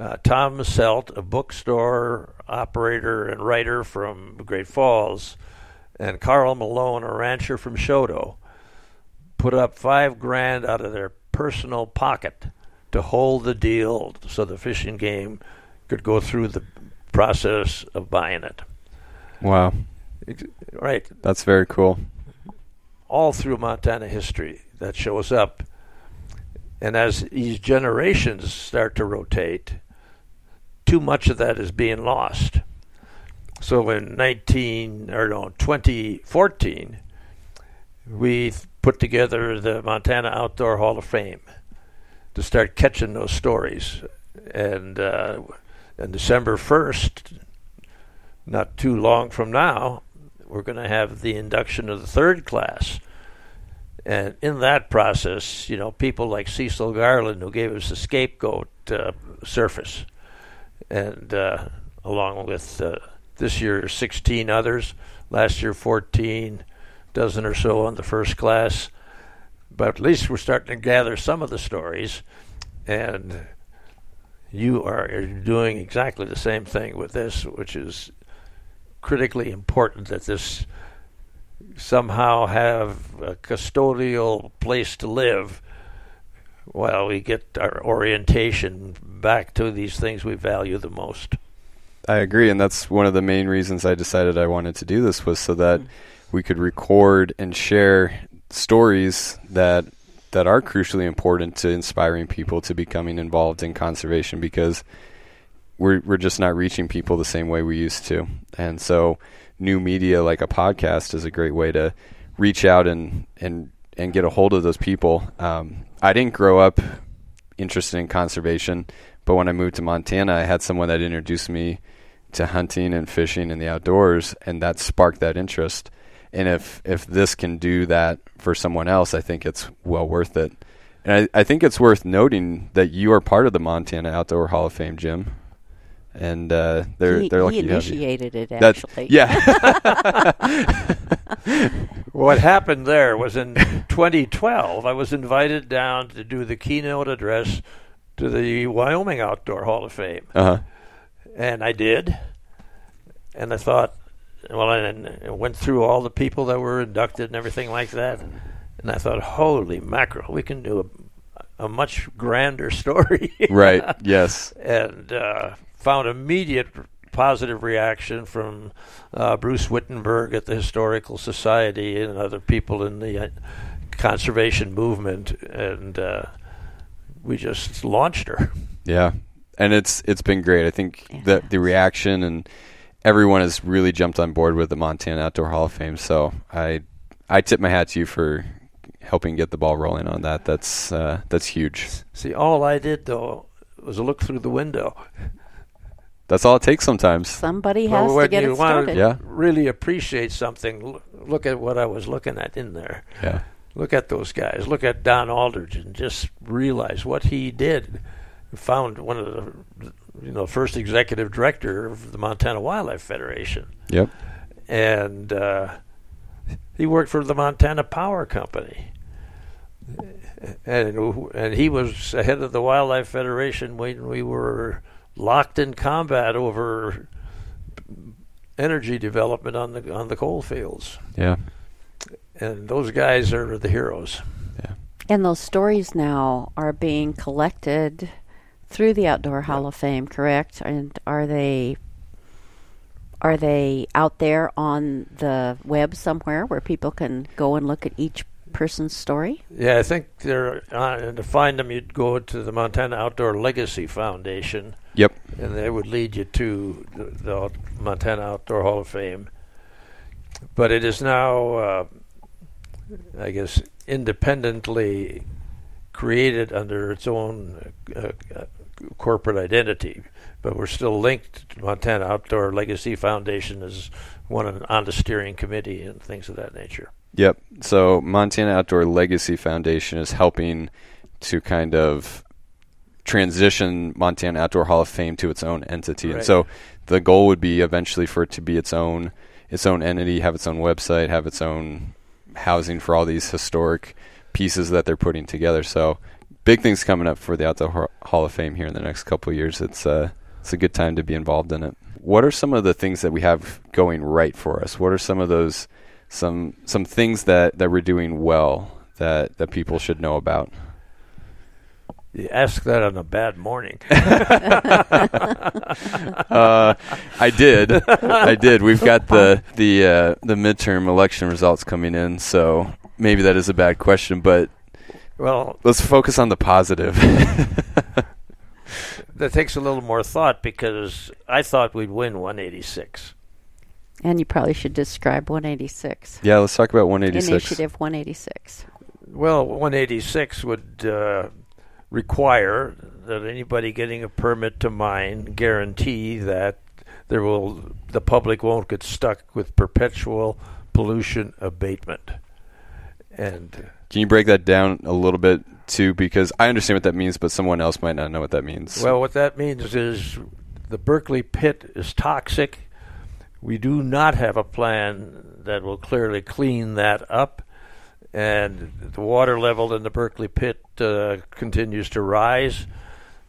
uh, Tom Selt, a bookstore operator and writer from Great Falls, and Carl Malone, a rancher from Chouteau, put up five grand out of their personal pocket to hold the deal so the Fish and Game could go through the process of buying it. Wow. Right. That's very cool. All through Montana history that shows up. And as these generations start to rotate, too much of that is being lost. So in 19 or no 2014, we put together the Montana Outdoor Hall of Fame to start catching those stories. And uh, on December 1st, not too long from now, we're going to have the induction of the third class. And in that process, you know, people like Cecil Garland, who gave us the scapegoat uh, surface, and uh, along with uh, this year 16 others, last year 14, dozen or so on the first class. But at least we're starting to gather some of the stories, and you are doing exactly the same thing with this, which is critically important that this somehow have a custodial place to live while we get our orientation back to these things we value the most. I agree, and that's one of the main reasons I decided I wanted to do this was so that we could record and share stories that that are crucially important to inspiring people to becoming involved in conservation because we're we're just not reaching people the same way we used to. And so new media like a podcast is a great way to reach out and and and get a hold of those people. Um, I didn't grow up interested in conservation. But when I moved to Montana, I had someone that introduced me to hunting and fishing and the outdoors, and that sparked that interest. And if if this can do that for someone else, I think it's well worth it. And I, I think it's worth noting that you are part of the Montana Outdoor Hall of Fame, Jim. And uh, they're he, they're lucky he you. initiated it That- actually. yeah. *laughs* *laughs* What happened there was in 2012, I was invited down to do the keynote address to the Wyoming Outdoor Hall of Fame. uh huh. And I did. And I thought, well, I I went through all the people that were inducted and everything like that. And I thought, holy mackerel, we can do a, a much grander *laughs* story. Right. Yes. and uh, found immediate positive reaction from uh, Bruce Whittenberg at the Historical Society and other people in the uh, conservation movement. And uh, we just launched her. Yeah, and it's it's been great. I think the the reaction and everyone has really jumped on board with the Montana Outdoor Hall of Fame. So I I tip my hat to you for helping get the ball rolling on that. That's uh, that's huge. See, all I did, though, was look through the window. That's all it takes sometimes. Somebody Well, has to get you it started. Yeah. really appreciate something, look at what I was looking at in there. Yeah. Look at those guys. Look at Don Aldrich and just realize what he did. Found one of the, you know, first executive director of the Montana Wildlife Federation, Yep. and uh, he worked for the Montana Power Company. And and he was head of the Wildlife Federation when we were locked in combat over energy development on the on the coal fields. Yeah. And those guys are the heroes. And those stories now are being collected through the Outdoor Hall of Fame, correct? And are they are they out there on the web somewhere where people can go and look at each person's story? Yeah, I think they're uh, and to find them. You'd go to the Montana Outdoor Legacy Foundation, Yep. and they would lead you to the, the Montana Outdoor Hall of Fame. But it is now, uh, I guess, independently created under its own uh, uh, corporate identity. But we're still linked to Montana Outdoor Legacy Foundation is one on, on the steering committee and things of that nature. Yep. So Montana Outdoor Legacy Foundation is helping to kind of transition Montana Outdoor Hall of Fame to its own entity. And so the goal would be eventually for it to be its own its own entity, have its own website, have its own housing for all these historic pieces that they're putting together. So big things coming up for the Outdoor Hall of Fame here in the next couple years. It's uh it's a good time to be involved in it. What are some of the things that we have going right for us? What are some of those some some things that, that we're doing well that, that people should know about? You ask that on a bad morning. *laughs* Uh, I did, I did. We've got the the uh, the midterm election results coming in, so maybe that is a bad question. But well, let's focus on the positive. *laughs* that takes a little more thought because I thought we'd win 186. And you probably should describe 186. yeah, let's talk about 186. Initiative 186. Well, 186 would uh, require that anybody getting a permit to mine guarantee that there will the public won't get stuck with perpetual pollution abatement. And Can you break that down a little bit too? Because I understand what that means, but someone else might not know what that means. well, what that means is the Berkeley pit is toxic. We do not have a plan that will clearly clean that up. And the water level in the Berkeley pit uh, continues to rise,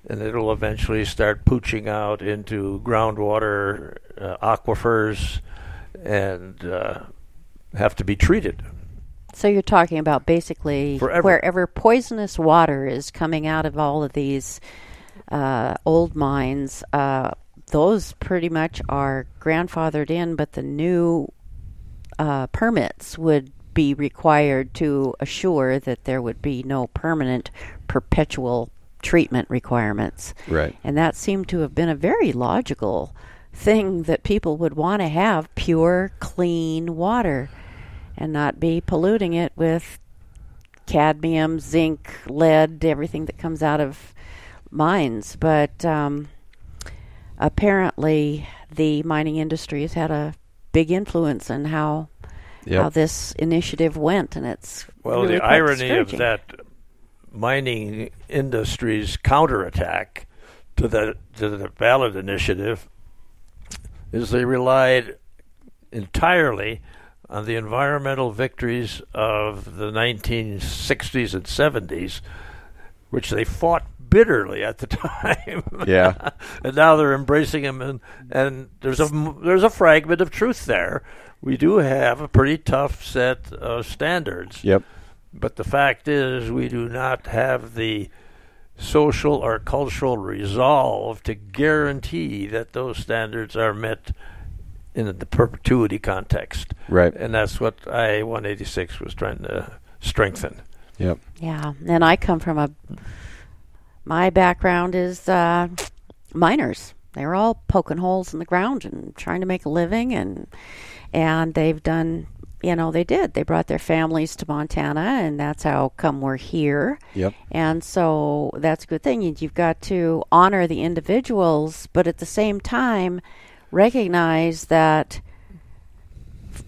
and it'll eventually start pooching out into groundwater uh, aquifers and uh, have to be treated. So you're talking about basically Forever. wherever poisonous water is coming out of all of these uh, old mines, uh, those pretty much are grandfathered in, but the new uh, permits would be required to assure that there would be no permanent, perpetual treatment requirements. right. And that seemed to have been a very logical thing that people would want to have pure, clean water and not be polluting it with cadmium, zinc, lead, everything that comes out of mines, but um, apparently the mining industry has had a big influence in how Yep. how this initiative went, and it's Well, really the quite irony of that mining industry's counterattack to the to the ballot initiative is they relied entirely on the environmental victories of the 1960s and 70s, which they fought bitterly at the *laughs* time. Yeah. and now they're embracing them, and, and there's a there's a fragment of truth there. We do have a pretty tough set of standards. Yep. But the fact is, we do not have the social or cultural resolve to guarantee that those standards are met in the perpetuity context. Right. And that's what I 186 was trying to strengthen. Yep. Yeah, and I come from a. My background is uh, miners. They were all poking holes in the ground and trying to make a living, and and they've done. You know, they did. They brought their families to Montana, and that's how come we're here. Yep. And so that's a good thing. You- You've got to honor the individuals, but at the same time, recognize that.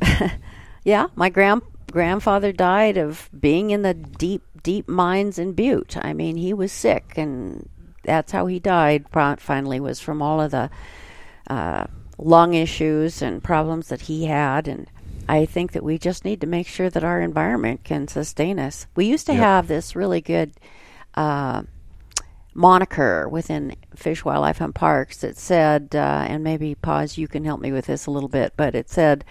*laughs* yeah, my grand grandfather died of being in the deep, deep mines in Butte. I mean, he was sick, and that's how he died. Finally, was from all of the uh, lung issues and problems that he had, and I think that we just need to make sure that our environment can sustain us. We used to Yep. have this really good uh, moniker within Fish, Wildlife, and Parks that said, uh, and maybe pause, you can help me with this a little bit, but it said,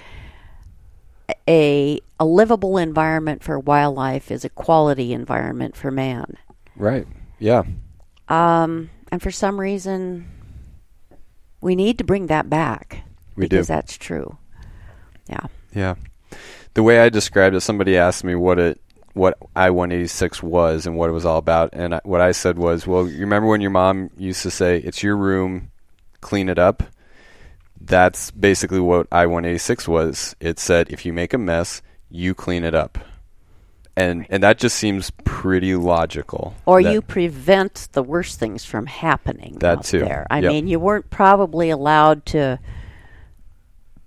a a livable environment for wildlife is a quality environment for man. Right. Yeah. Um, and for some reason, we need to bring that back We do. because that's true. Yeah. Yeah. The way I described it, somebody asked me what it what I 186 was and what it was all about, and I, what I said was, "Well, you remember when your mom used to say, "It's your room, clean it up." That's basically what I 186 was. It said, "If you make a mess, you clean it up." And and that just seems pretty logical. Or you prevent the worst things from happening That out too. there. I Yep. mean, you weren't probably allowed to,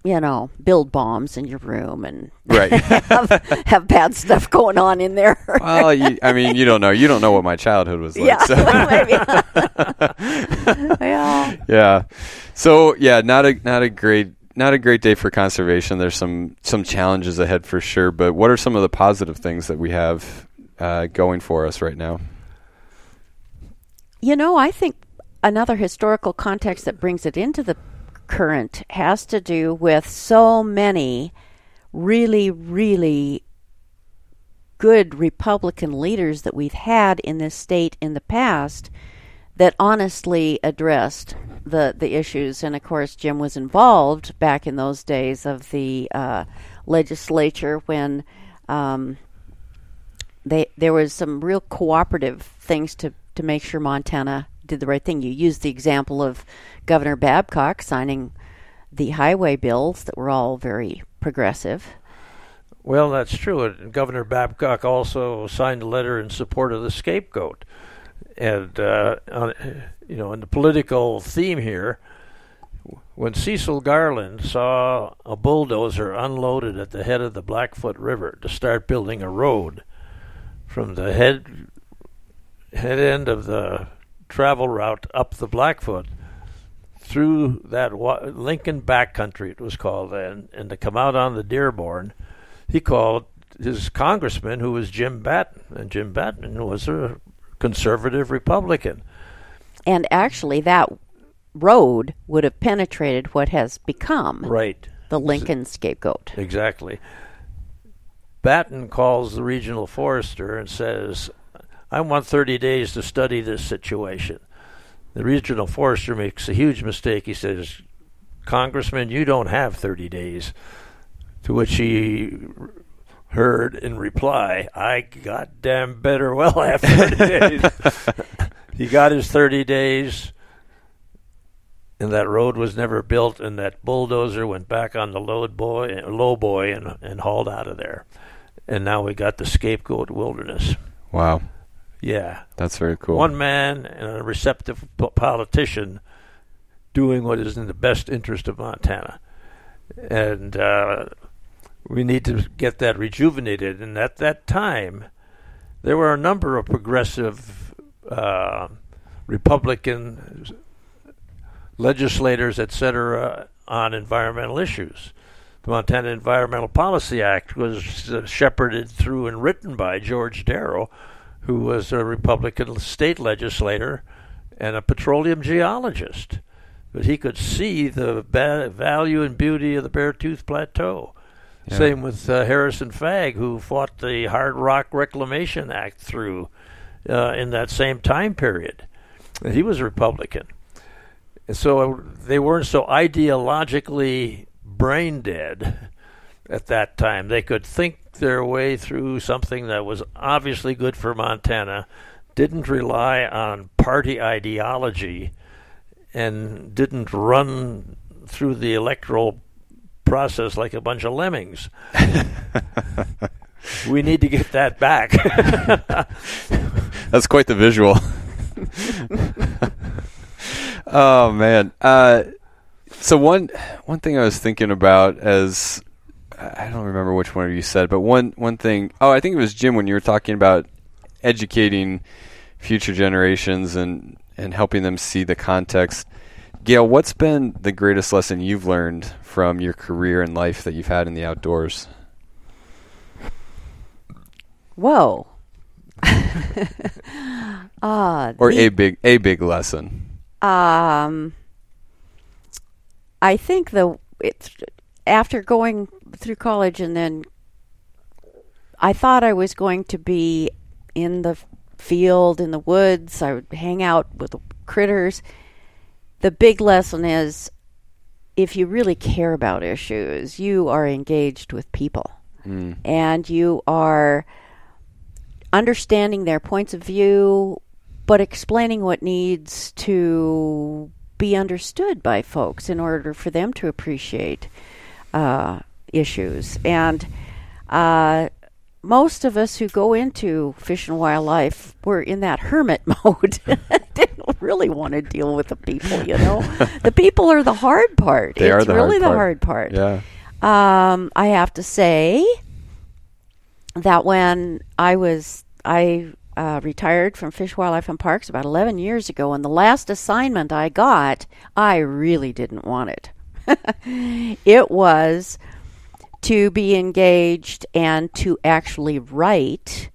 you know, build bombs in your room and Right. *laughs* have, have bad stuff going on in there. *laughs* Well, you, I mean, you don't know. You don't know what my childhood was like. yeah, so. *laughs* yeah. yeah. So yeah, not a not a great not a great day for conservation. There's some some challenges ahead for sure. But what are some of the positive things that we have uh, going for us right now? You know, I think another historical context that brings it into the current has to do with so many really, really good Republican leaders that we've had in this state in the past that honestly addressed the the issues. And of course, Jim was involved back in those days of the uh, legislature when um, they there was some real cooperative things to to make sure Montana did the right thing. You used the example of Governor Babcock signing the highway bills that were all very progressive. Well, that's true. Governor Babcock also signed a letter in support of the scapegoat. And, uh, on, you know, in the political theme here, when Cecil Garland saw a bulldozer unloaded at the head of the Blackfoot River to start building a road from the head head end of the travel route up the Blackfoot through that wa- Lincoln backcountry, it was called then, and to come out on the Dearborn, he called his congressman, who was Jim Battin, and Jim Battin was a conservative Republican. And actually, that road would have penetrated what has become Right, the Lincoln scapegoat. exactly. Battin calls the regional forester and says, I want 30 days to study this situation. The regional forester makes a huge mistake. He says, Congressman, you don't have 30 days. To which he heard in reply, I goddamn better well have 30 *laughs* days. he got his 30 days, and that road was never built, and that bulldozer went back on the load boy, low boy and, and hauled out of there. And now we got the scapegoat wilderness. Wow. Yeah. That's very cool. One man and a receptive po- politician doing what is in the best interest of Montana. And uh, we need to get that rejuvenated. And at that time, there were a number of progressive uh, Republican legislators, etc., on environmental issues. The Montana Environmental Policy Act was uh, shepherded through and written by George Darrow, who was a Republican state legislator and a petroleum geologist. But he could see the value and beauty of the Beartooth Plateau. Yeah. Same with uh, Harrison Fagg, who fought the Hard Rock Reclamation Act through uh, in that same time period. He was a Republican. So they weren't so ideologically brain dead at that time. They could think their way through something that was obviously good for Montana, didn't rely on party ideology, and didn't run through the electoral process like a bunch of lemmings. *laughs* we need to get that back. *laughs* That's quite the visual. *laughs* oh man. Uh, so one one thing I was thinking about as I don't remember which one of you said, but one one thing. Oh, I think it was Jim when you were talking about educating future generations and and helping them see the context. Gail, what's been the greatest lesson you've learned from your career and life that you've had in the outdoors? Whoa. *laughs* uh, Or the- a big a big lesson. Um, I think the it, after going through college and then I thought I was going to be in the field in the woods. I would hang out with the critters. The big lesson is if you really care about issues, you are engaged with people Mm. and you are understanding their points of view, but explaining what needs to be understood by folks in order for them to appreciate uh, issues. And uh, most of us who go into fish and wildlife, we're in that hermit *laughs* mode. *laughs* Didn't really want to deal with the people, you know. *laughs* the people are the hard part. They it's are the really hard the part. hard part. Yeah. Um, I have to say that when I was I uh, retired from Fish, Wildlife, and Parks about 11 years ago, and the last assignment I got, I really didn't want it. it was to be engaged and to actually write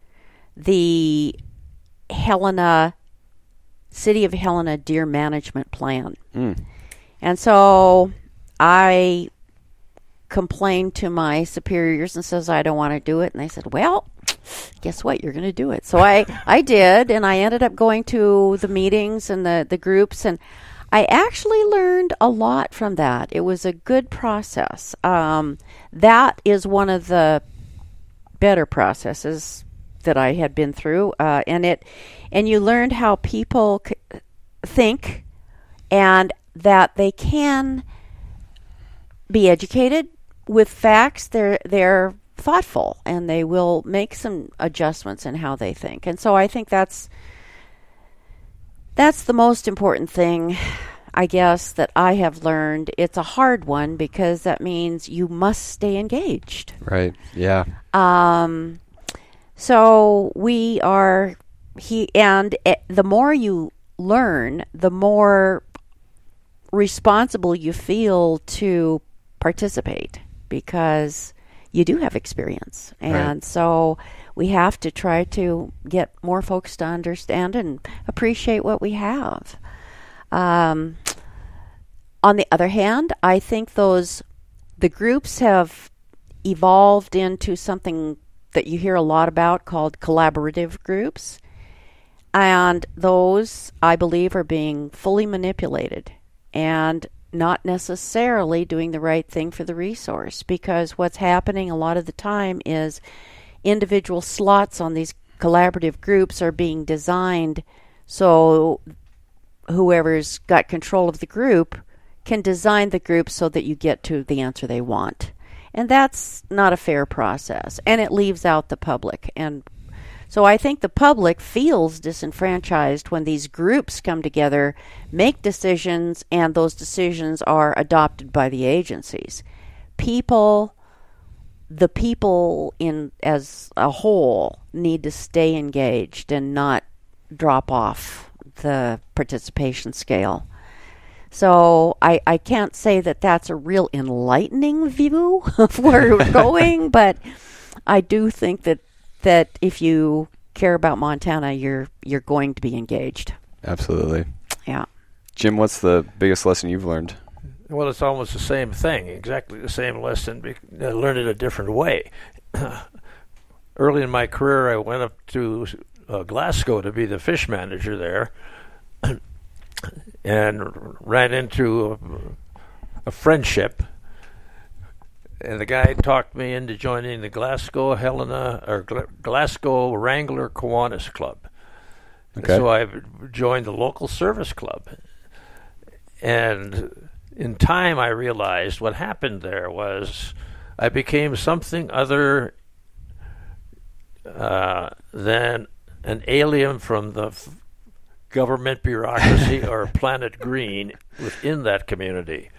the Helena City of Helena Deer Management Plan. Mm. And so I complained to my superiors and says I don't want to do it and they said, "Well, guess what? You're going to do it." So I I did and I ended up going to the meetings and the the groups and I actually learned a lot from that. It was a good process. Um, that is one of the better processes that I had been through, uh, and it, and you learned how people c- think, and that they can be educated with facts. They're they're thoughtful, and they will make some adjustments in how they think. And so I think that's that's the most important thing. I guess that I have learned it's a hard one because that means you must stay engaged. Right. Yeah. Um, so we are he and eh, the more you learn, the more responsible you feel to participate because you do have experience, and so we have to try to get more folks to understand and appreciate what we have. Um, on the other hand, I think those the groups have evolved into something that you hear a lot about called collaborative groups. And those, I believe, are being fully manipulated and not necessarily doing the right thing for the resource because what's happening a lot of the time is individual slots on these collaborative groups are being designed so whoever's got control of the group can design the group so that you get to the answer they want. And that's not a fair process. And it leaves out the public. And So I think the public feels disenfranchised when these groups come together, make decisions, and those decisions are adopted by the agencies. People, the people in as a whole, need to stay engaged and not drop off the participation scale. So I, I can't say that that's a real enlightening view *laughs* of where we're *laughs* going, but I do think that that if you care about Montana, you're you're going to be engaged. Absolutely. Yeah. Jim, what's the biggest lesson you've learned? Well, it's almost the same thing, exactly the same lesson. I learned it a different way. *clears throat* Early in my career, I went up to uh, Glasgow to be the fish manager there, *clears throat* and ran into a, a friendship and the guy talked me into joining the Glasgow Helena or Glasgow Wrangler Kiwanis Club. Okay. So I joined the local service club, and in time I realized what happened there was I became something other uh, than an alien from the f- government bureaucracy *laughs* or Planet Green within that community.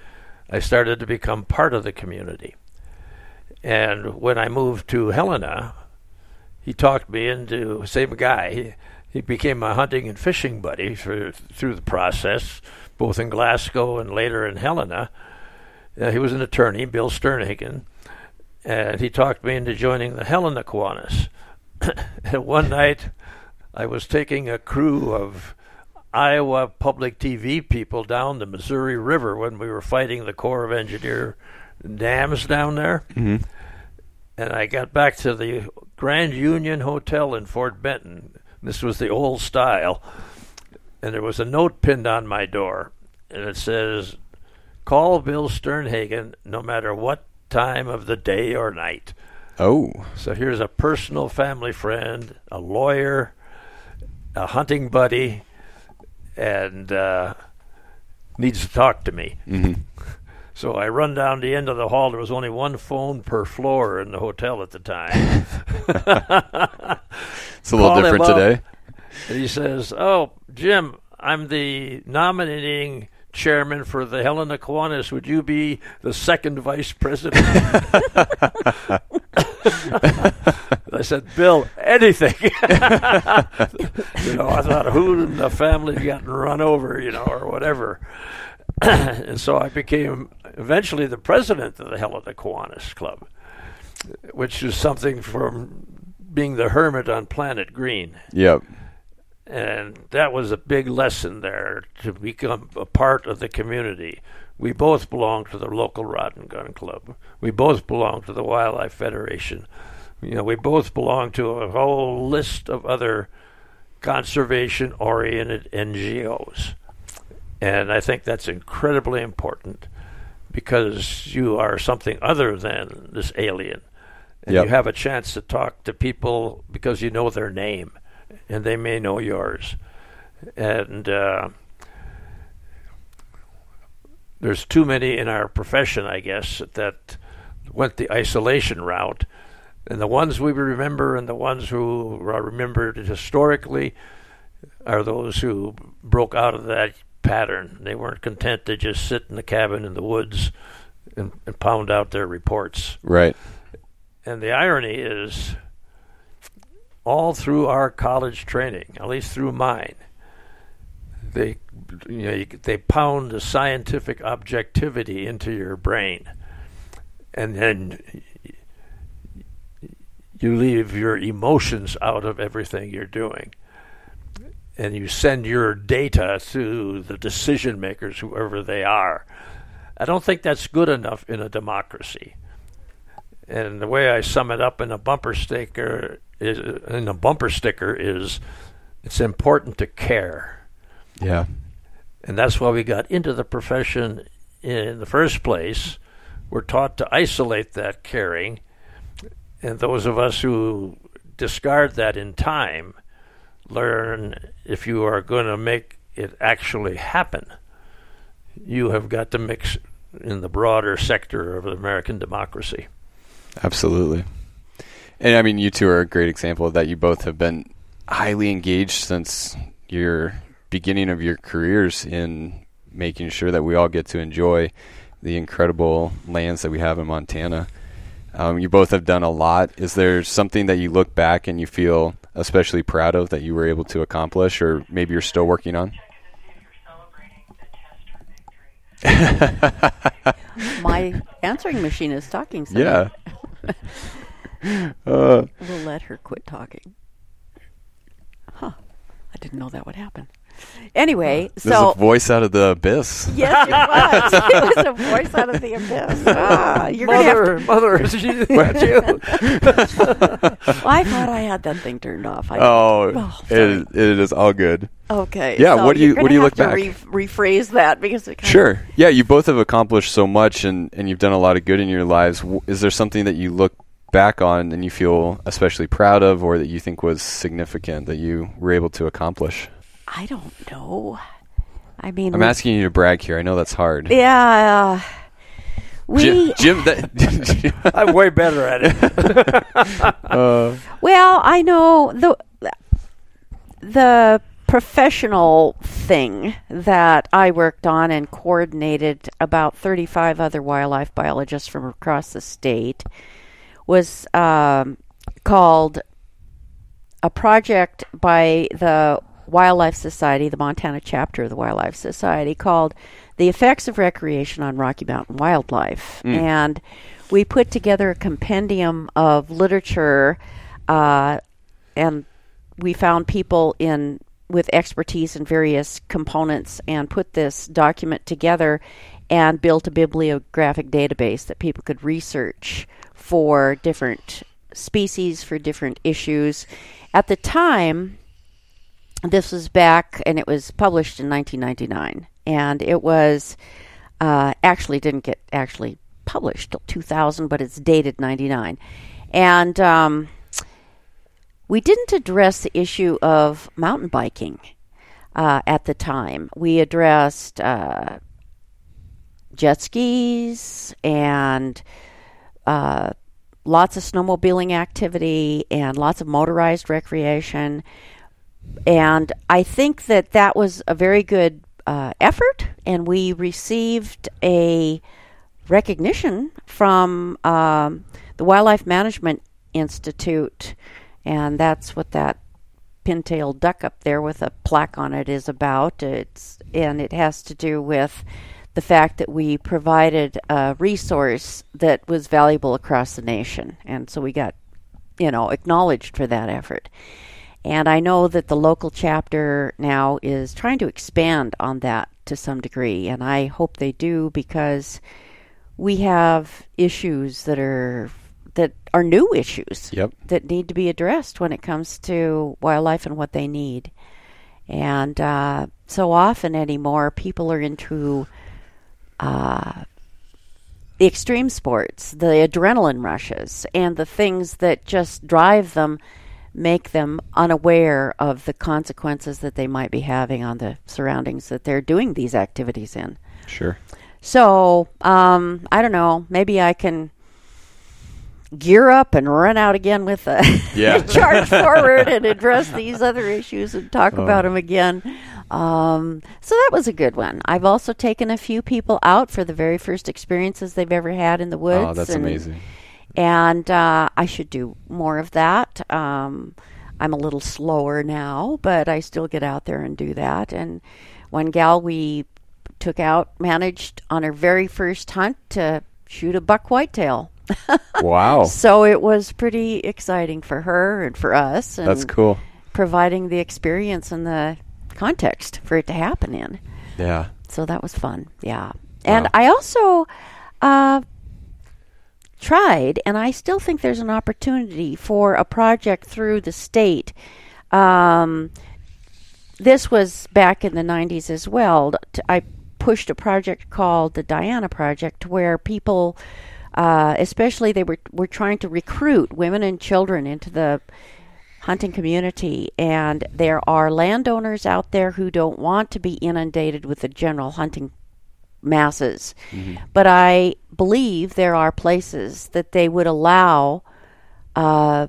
I started to become part of the community. And when I moved to Helena, he talked me into same guy. He, he became my hunting and fishing buddy for, through the process, both in Glasgow and later in Helena. Uh, he was an attorney, Bill Sternhagen, and he talked me into joining the Helena Kiwanis. *coughs* and one night, I was taking a crew of Iowa public TV people down the Missouri River when we were fighting the Corps of Engineer dams down there. Mm-hmm. And I got back to the Grand Union Hotel in Fort Benton. This was the old style. And there was a note pinned on my door. And it says, Call Bill Sternhagen no matter what time of the day or night. Oh. So here's a personal family friend, a lawyer, a hunting buddy, and uh, needs to talk to me. Mm-hmm. *laughs* So I run down the end of the hall. There was only one phone per floor in the hotel at the time. *laughs* it's a little different today. And he says, "Oh, Jim, I'm the nominating chairman for the Helena Kiwanis. Would you be the second vice president?" *laughs* I said, "Bill, anything." *laughs* you know, I thought, who in the family gotten run over, you know, or whatever. *clears throat* and so I became eventually the president of the Helena Kiwanis Club, which is something from being the hermit on Planet Green. Yep. And that was a big lesson there to become a part of the community. We both belong to the local Rod and Gun Club. We both belong to the Wildlife Federation. You know, we both belong to a whole list of other conservation oriented NGOs. And I think that's incredibly important because you are something other than this alien. And yep. you have a chance to talk to people because you know their name and they may know yours. And uh, there's too many in our profession, I guess, that went the isolation route. And the ones we remember and the ones who are remembered historically are those who broke out of that pattern. They weren't content to just sit in the cabin in the woods and, and pound out their reports. Right. And the irony is, all through our college training, at least through mine, they you know they pound the scientific objectivity into your brain, and then you leave your emotions out of everything you're doing and you send your data to the decision makers, whoever they are. I don't think that's good enough in a democracy. And the way I sum it up in a bumper sticker is in a bumper sticker is it's important to care. Yeah. And that's why we got into the profession in the first place. We're taught to isolate that caring. And those of us who discard that in time learn if you are going to make it actually happen, you have got to mix in the broader sector of American democracy. Absolutely. And I mean, you two are a great example of that. You both have been highly engaged since your beginning of your careers in making sure that we all get to enjoy the incredible lands that we have in Montana. Um, you both have done a lot. Is there something that you look back and you feel especially proud of that you were able to accomplish, or maybe you're still working on? *laughs* My answering machine is talking. So Yeah. *laughs* *laughs* uh, We'll let her quit talking. Huh. I didn't know that would happen. Anyway, there's so a voice out of the abyss. yes, it *laughs* was. *laughs* it was a voice out of the abyss. Ah, you're gonna have to, Mother, mother, is she that you? I thought I had that thing turned off. I, Oh, Oh, it, it is all good. okay. Yeah, so what do you- what do you look have back? to Re- rephrase that because it kind Sure. Yeah, you both have accomplished so much and, and you've done a lot of good in your lives. Is there something that you look back on and you feel especially proud of or that you think was significant that you were able to accomplish? I don't know. I mean, I'm asking you to brag here. I know that's hard. Yeah. Uh, we Jim, Jim that, *laughs* I'm way better at it. *laughs* uh, Well, I know the the professional thing that I worked on and coordinated about 35 other wildlife biologists from across the state was um, called a project by the Wildlife Society, the Montana chapter of the Wildlife Society, called The Effects of Recreation on Rocky Mountain Wildlife. And we put together a compendium of literature, uh, and we found people in with expertise in various components and put this document together and built a bibliographic database that people could research for different species for different issues. At the time, this was back and it was published in 1999 and it was uh, actually didn't get actually published till 2000 but it's dated 99 and um, we didn't address the issue of mountain biking uh, at the time. We addressed uh, jet skis and uh, lots of snowmobiling activity and lots of motorized recreation. And I think that that was a very good uh, effort, and we received a recognition from um, the Wildlife Management Institute, and that's what that pintail duck up there with a plaque on it is about. It's and it has to do with the fact that we provided a resource that was valuable across the nation, and so we got, you know, acknowledged for that effort. And I know that the local chapter now is trying to expand on that to some degree, and I hope they do because we have issues that are that are new issues Yep. that need to be addressed when it comes to wildlife and what they need. And uh, so often anymore, people are into uh, the extreme sports, the adrenaline rushes, and the things that just drive them, make them unaware of the consequences that they might be having on the surroundings that they're doing these activities in. Sure. So, um, I don't know. Maybe I can gear up and run out again with a *laughs* Yeah. charge *laughs* forward and address these other issues and talk Oh. about them again. Um, so that was a good one. I've also taken a few people out for the very first experiences they've ever had in the woods. Oh, that's and, amazing. And uh, I should do more of that. Um, I'm a little slower now, but I still get out there and do that. And one gal we took out managed on her very first hunt to shoot a buck whitetail. *laughs* Wow. So it was pretty exciting for her and for us. And That's cool. Providing the experience and the context for it to happen in. Yeah. So that was fun. Yeah. And Wow. I also uh, tried, and I still think there's an opportunity for a project through the state. Um, this was back in the 90s as well. I pushed a project called the Diana Project where people, uh, especially they were, were trying to recruit women and children into the hunting community and there are landowners out there who don't want to be inundated with the general hunting masses but i believe there are places that they would allow uh,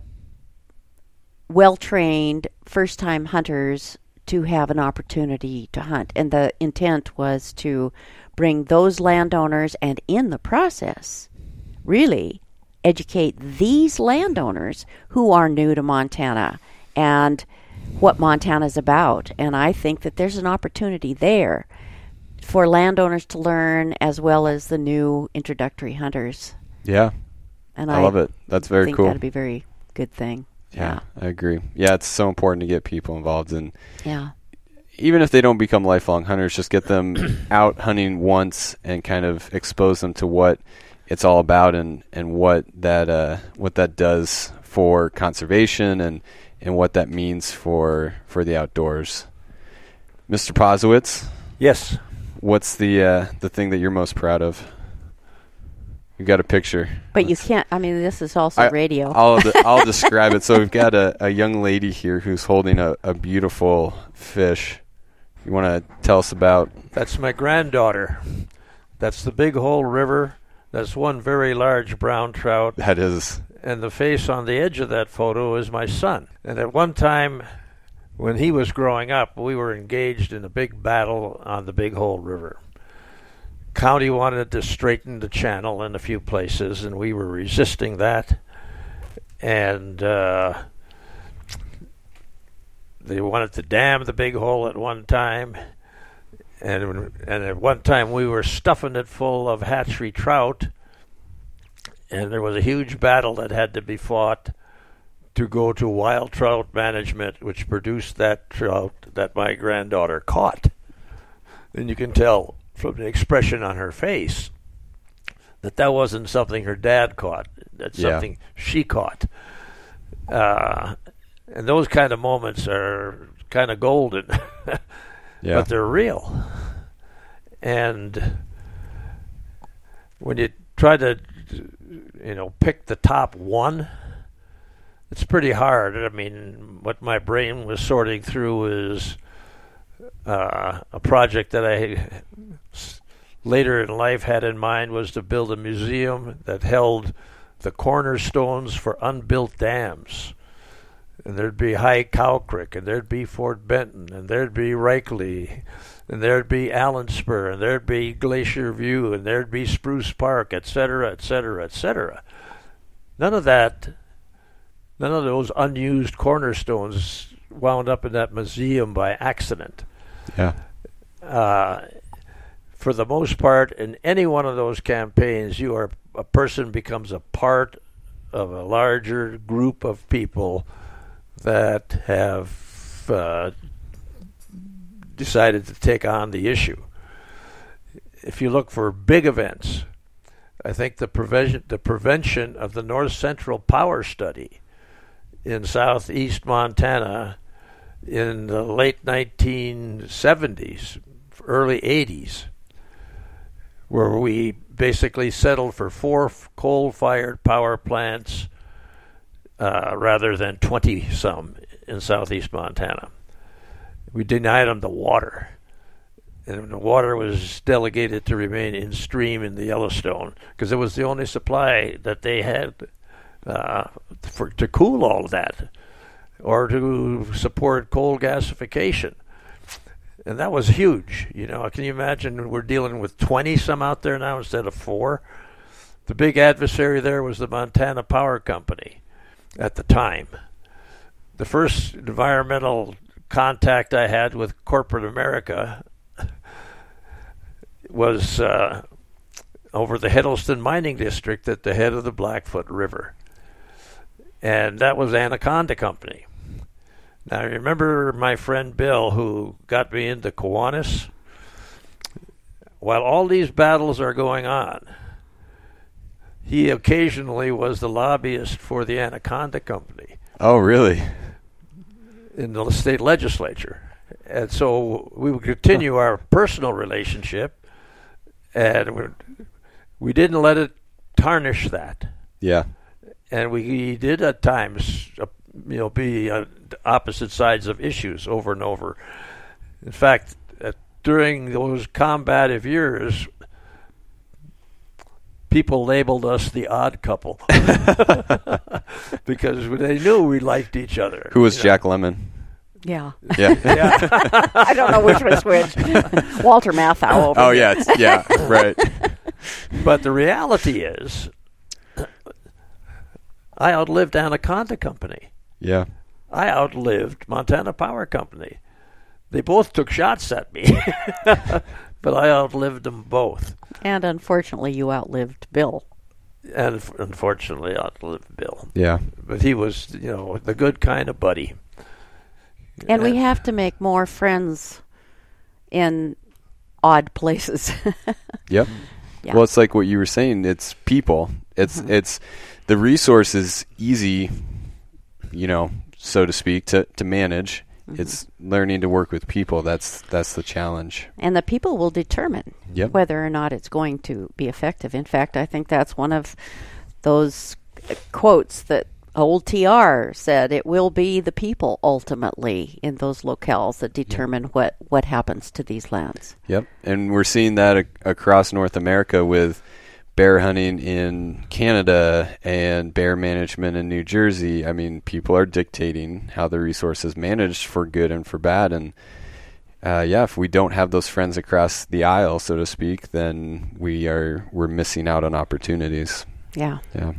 well trained first time hunters to have an opportunity to hunt. And the intent was to bring those landowners and in the process, really educate these landowners who are new to Montana and what Montana is about. And I think that there's an opportunity there for landowners to learn as well as the new introductory hunters. Yeah. And I, love it. That's very think cool. that'd be a very good thing. yeah, I agree. Yeah, it's so important to get people involved in. Yeah. even if they don't become lifelong hunters, just get them *coughs* out hunting once and kind of expose them to what it's all about and, and what that uh, what that does for conservation and, and what that means for for the outdoors. Mr. Posewitz, Yes. what's the uh, the thing that you're most proud of? You got a picture. But you can't. I mean, this is also I- radio. I'll de- *laughs* I'll describe it. So we've got a, a young lady here who's holding a, a beautiful fish. You want to tell us about? That's my granddaughter. That's the Big Hole River. That's one very large brown trout. That is and the face on the edge of that photo is my son. And at one time, when he was growing up, we were engaged in a big battle on the Big Hole River. County wanted to straighten the channel in a few places, and we were resisting that. And uh, they wanted to dam the Big Hole at one time. And, and at one time, we were stuffing it full of hatchery trout and there was a huge battle that had to be fought to go to wild trout management, which produced that trout that my granddaughter caught. And you can tell from the expression on her face that that wasn't something her dad caught. That's Yeah. something she caught. Uh, and those kind of moments are kind of golden, *laughs* yeah. but they're real. And when you try to you know, pick the top one. It's pretty hard. I mean, what my brain was sorting through is uh, a project that I later in life had in mind was to build a museum that held the cornerstones for unbuilt dams. And there'd be High Cow Creek, and there'd be Fort Benton, and there'd be Reichle, and there'd be Allenspur, and there'd be Glacier View, and there'd be Spruce Park, et cetera, et cetera, et cetera. None of that, none of those unused cornerstones wound up in that museum by accident. yeah. Uh, for the most part, in any one of those campaigns, you are a person becomes a part of a larger group of people that have uh, decided to take on the issue. If you look for big events, I think the prevention the prevention of the North Central Power Study in southeast Montana in the late 1970s, early 80s, where we basically settled for four coal-fired power plants uh, rather than 20 some in southeast Montana. We denied them the water. And the water was delegated to remain in stream in the Yellowstone because it was the only supply that they had uh, for to cool all that or to support coal gasification. And that was huge. You know, can you imagine we're dealing with 20 some out there now instead of four? The big adversary there was the Montana Power Company at the time. The first environmental contact I had with corporate America was uh, over the Heddleston Mining District at the head of the Blackfoot River. And that was Anaconda Company. Now, I remember my friend Bill, who got me into Kiwanis. While all these battles are going on, he occasionally was the lobbyist for the Anaconda Company Oh, really? in the state legislature. And so we would continue our personal relationship, and we, didn't let it tarnish that. Yeah. And we did at times, uh, you know, be on opposite sides of issues over and over. In fact, uh, during those combative years, people labeled us the odd couple *laughs* because they knew we liked each other. Who was you know. Jack Lemmon? Yeah. Yeah. *laughs* Yeah. I don't know which was which. *laughs* Walter Matthau. Over oh here. yeah, it's, yeah, right. but the reality is, I outlived Anaconda Company. Yeah. I outlived Montana Power Company. They both took shots at me, but I outlived them both. And unfortunately, you outlived Bill. And f- unfortunately, outlived Bill. Yeah. But he was, you know, the good kind of buddy. And we have to make more friends in odd places. *laughs* Yep. Yeah. Well, it's like what you were saying. It's people. It's uh-huh. it's the resource is easy, you know, so to speak, to to manage. Mm-hmm. It's learning to work with people. That's that's the challenge. and the people will determine Yep. whether or not it's going to be effective. In fact, I think that's one of those quotes that old TR said it will be the people ultimately in those locales that determine what, what happens to these lands. Yep. And we're seeing that ac- across North America with bear hunting in Canada and bear management in New Jersey. I mean, people are dictating how the resource is managed for good and for bad. And uh, yeah, if we don't have those friends across the aisle, so to speak, then we are we're missing out on opportunities. Yeah. Yeah.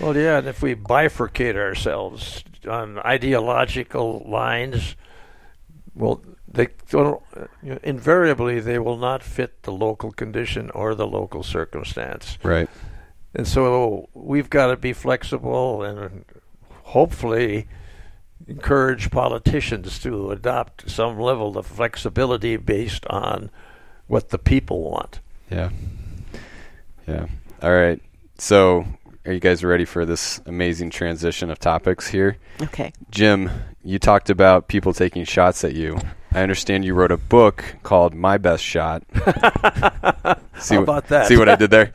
Well, yeah, and if we bifurcate ourselves on ideological lines, well, they don't, you know, invariably they will not fit the local condition or the local circumstance. Right. And so we've got to be flexible and hopefully encourage politicians to adopt some level of flexibility based on what the people want. Yeah. Yeah. All right. So, are you guys ready for this amazing transition of topics here? Okay. Jim, you talked about people taking shots at you. I understand you wrote a book called My Best Shot. *laughs* see How what, about that? See what I did there?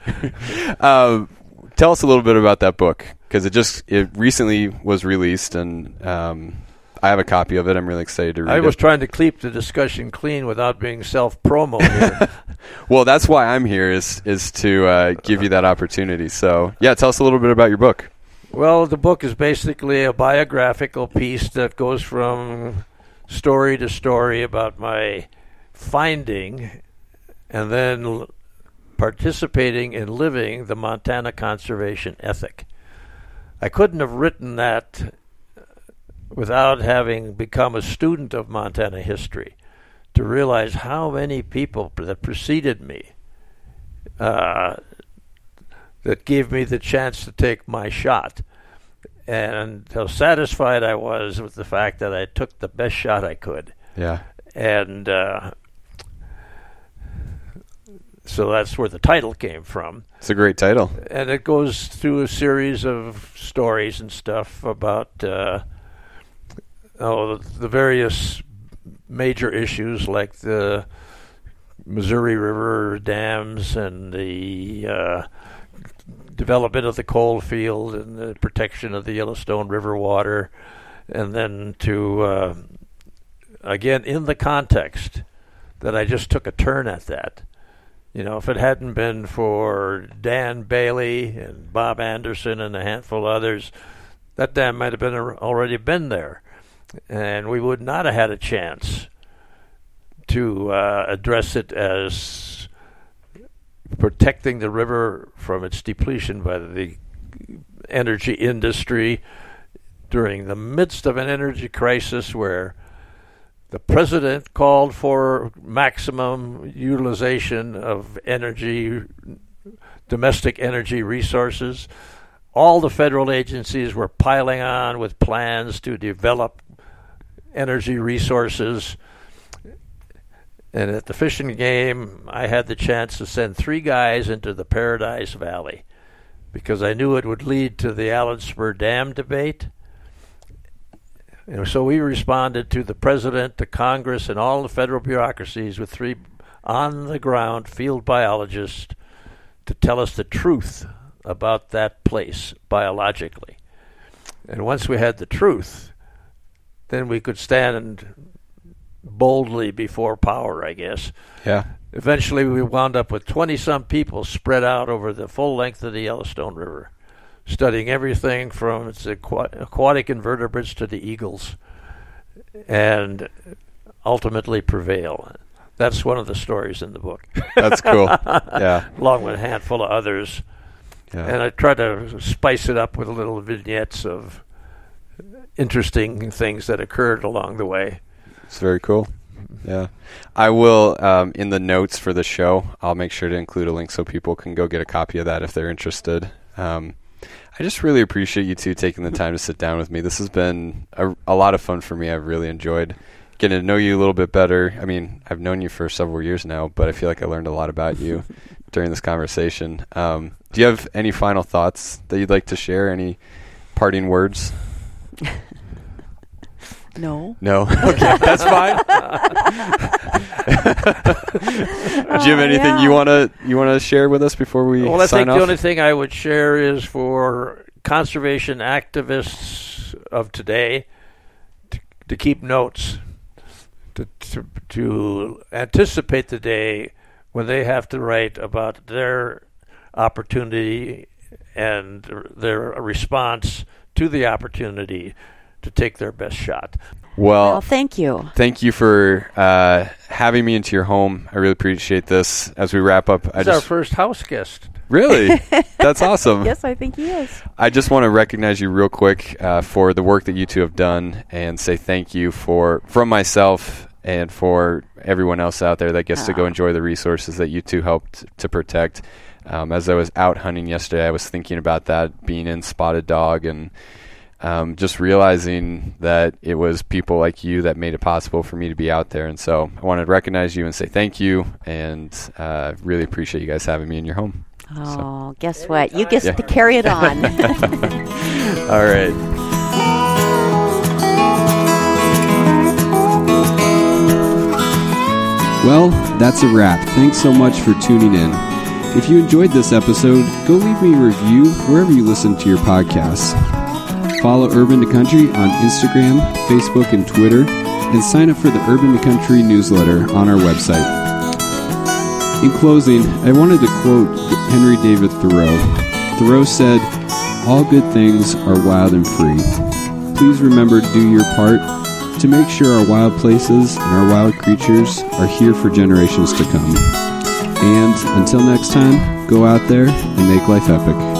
um, *laughs* tell us a little bit about that book because it just it recently was released and um, I have a copy of it. I'm really excited to read it. I was trying to keep the discussion clean without being self-promo here. *laughs* well, that's why I'm here is is to uh, give you that opportunity. So yeah, tell us a little bit about your book. Well, the book is basically a biographical piece that goes from story to story about my finding and then participating in living the Montana conservation ethic. I couldn't have written that without having become a student of Montana history to realize how many people that preceded me uh, that gave me the chance to take my shot. And how satisfied I was with the fact that I took the best shot I could. Yeah. And uh, so that's where the title came from. It's a great title. And it goes through a series of stories and stuff about uh, oh, the, the various major issues like the Missouri River dams and the uh, development of the coal field and the protection of the Yellowstone River water, and then to uh, again in the context that I just took a turn at that. You know, if it hadn't been for Dan Bailey and Bob Anderson and a handful of others, that dam might have been already been there, and we would not have had a chance to uh, address it as protecting the river from its depletion by the energy industry during the midst of an energy crisis where the president called for maximum utilization of energy, domestic energy resources. All the federal agencies were piling on with plans to develop energy resources. And at the Fish and Game, I had the chance to send three guys into the Paradise Valley because I knew it would lead to the Allenspur Dam debate. And so we responded to the president, to Congress, and all the federal bureaucracies with three on the ground field biologists to tell us the truth about that place biologically. And once we had the truth, then we could stand and boldly before power, I guess. Yeah. Eventually, we wound up with 20 some people spread out over the full length of the Yellowstone River, studying everything from its aqua- aquatic invertebrates to the eagles, and ultimately prevail. That's one of the stories in the book, That's cool. *laughs* yeah. along with a handful of others. Yeah. And I try to spice it up with little vignettes of interesting things that occurred along the way. It's very cool. Yeah. I will, um, in the notes for the show, I'll make sure to include a link so people can go get a copy of that if they're interested. Um, I just really appreciate you two taking the time to sit down with me. This has been a, a lot of fun for me. I've really enjoyed getting to know you a little bit better. I mean, I've known you for several years now, but I feel like I learned a lot about you *laughs* during this conversation. Um, do you have any final thoughts that you'd like to share? Any parting words? *laughs* No. No. *laughs* Okay, that's fine. Do you have anything yeah. you wanna you wanna share with us before we Well, I sign think off? the only thing I would share is for conservation activists of today to, to keep notes, to, to, to anticipate the day when they have to write about their opportunity and their response to the opportunity to take their best shot. well, Well, thank you. thank you for uh, having me into your home. I really appreciate this. As we wrap up, I He's our first house guest. really *laughs* that's awesome. Yes, I think he is. I just want to recognize you real quick uh, for the work that you two have done, and say thank you for from myself and for everyone else out there that gets to go enjoy the resources that you two helped to protect. Um, as I was out hunting yesterday, I was thinking about that being in Spotted Dog and um, just realizing that it was people like you that made it possible for me to be out there. And so I wanted to recognize you and say thank you, and uh, really appreciate you guys having me in your home. Oh, guess what? You get Yeah. to carry it on. *laughs* All right. Well, that's a wrap. Thanks so much for tuning in. If you enjoyed this episode, go leave me a review wherever you listen to your podcasts. Follow Urban to Country on Instagram, Facebook, and Twitter, and sign up for the Urban to Country newsletter on our website. In closing, I wanted to quote Henry David Thoreau. Thoreau said, All good things are wild and free. Please remember to do your part to make sure our wild places and our wild creatures are here for generations to come. And until next time, go out there and make life epic.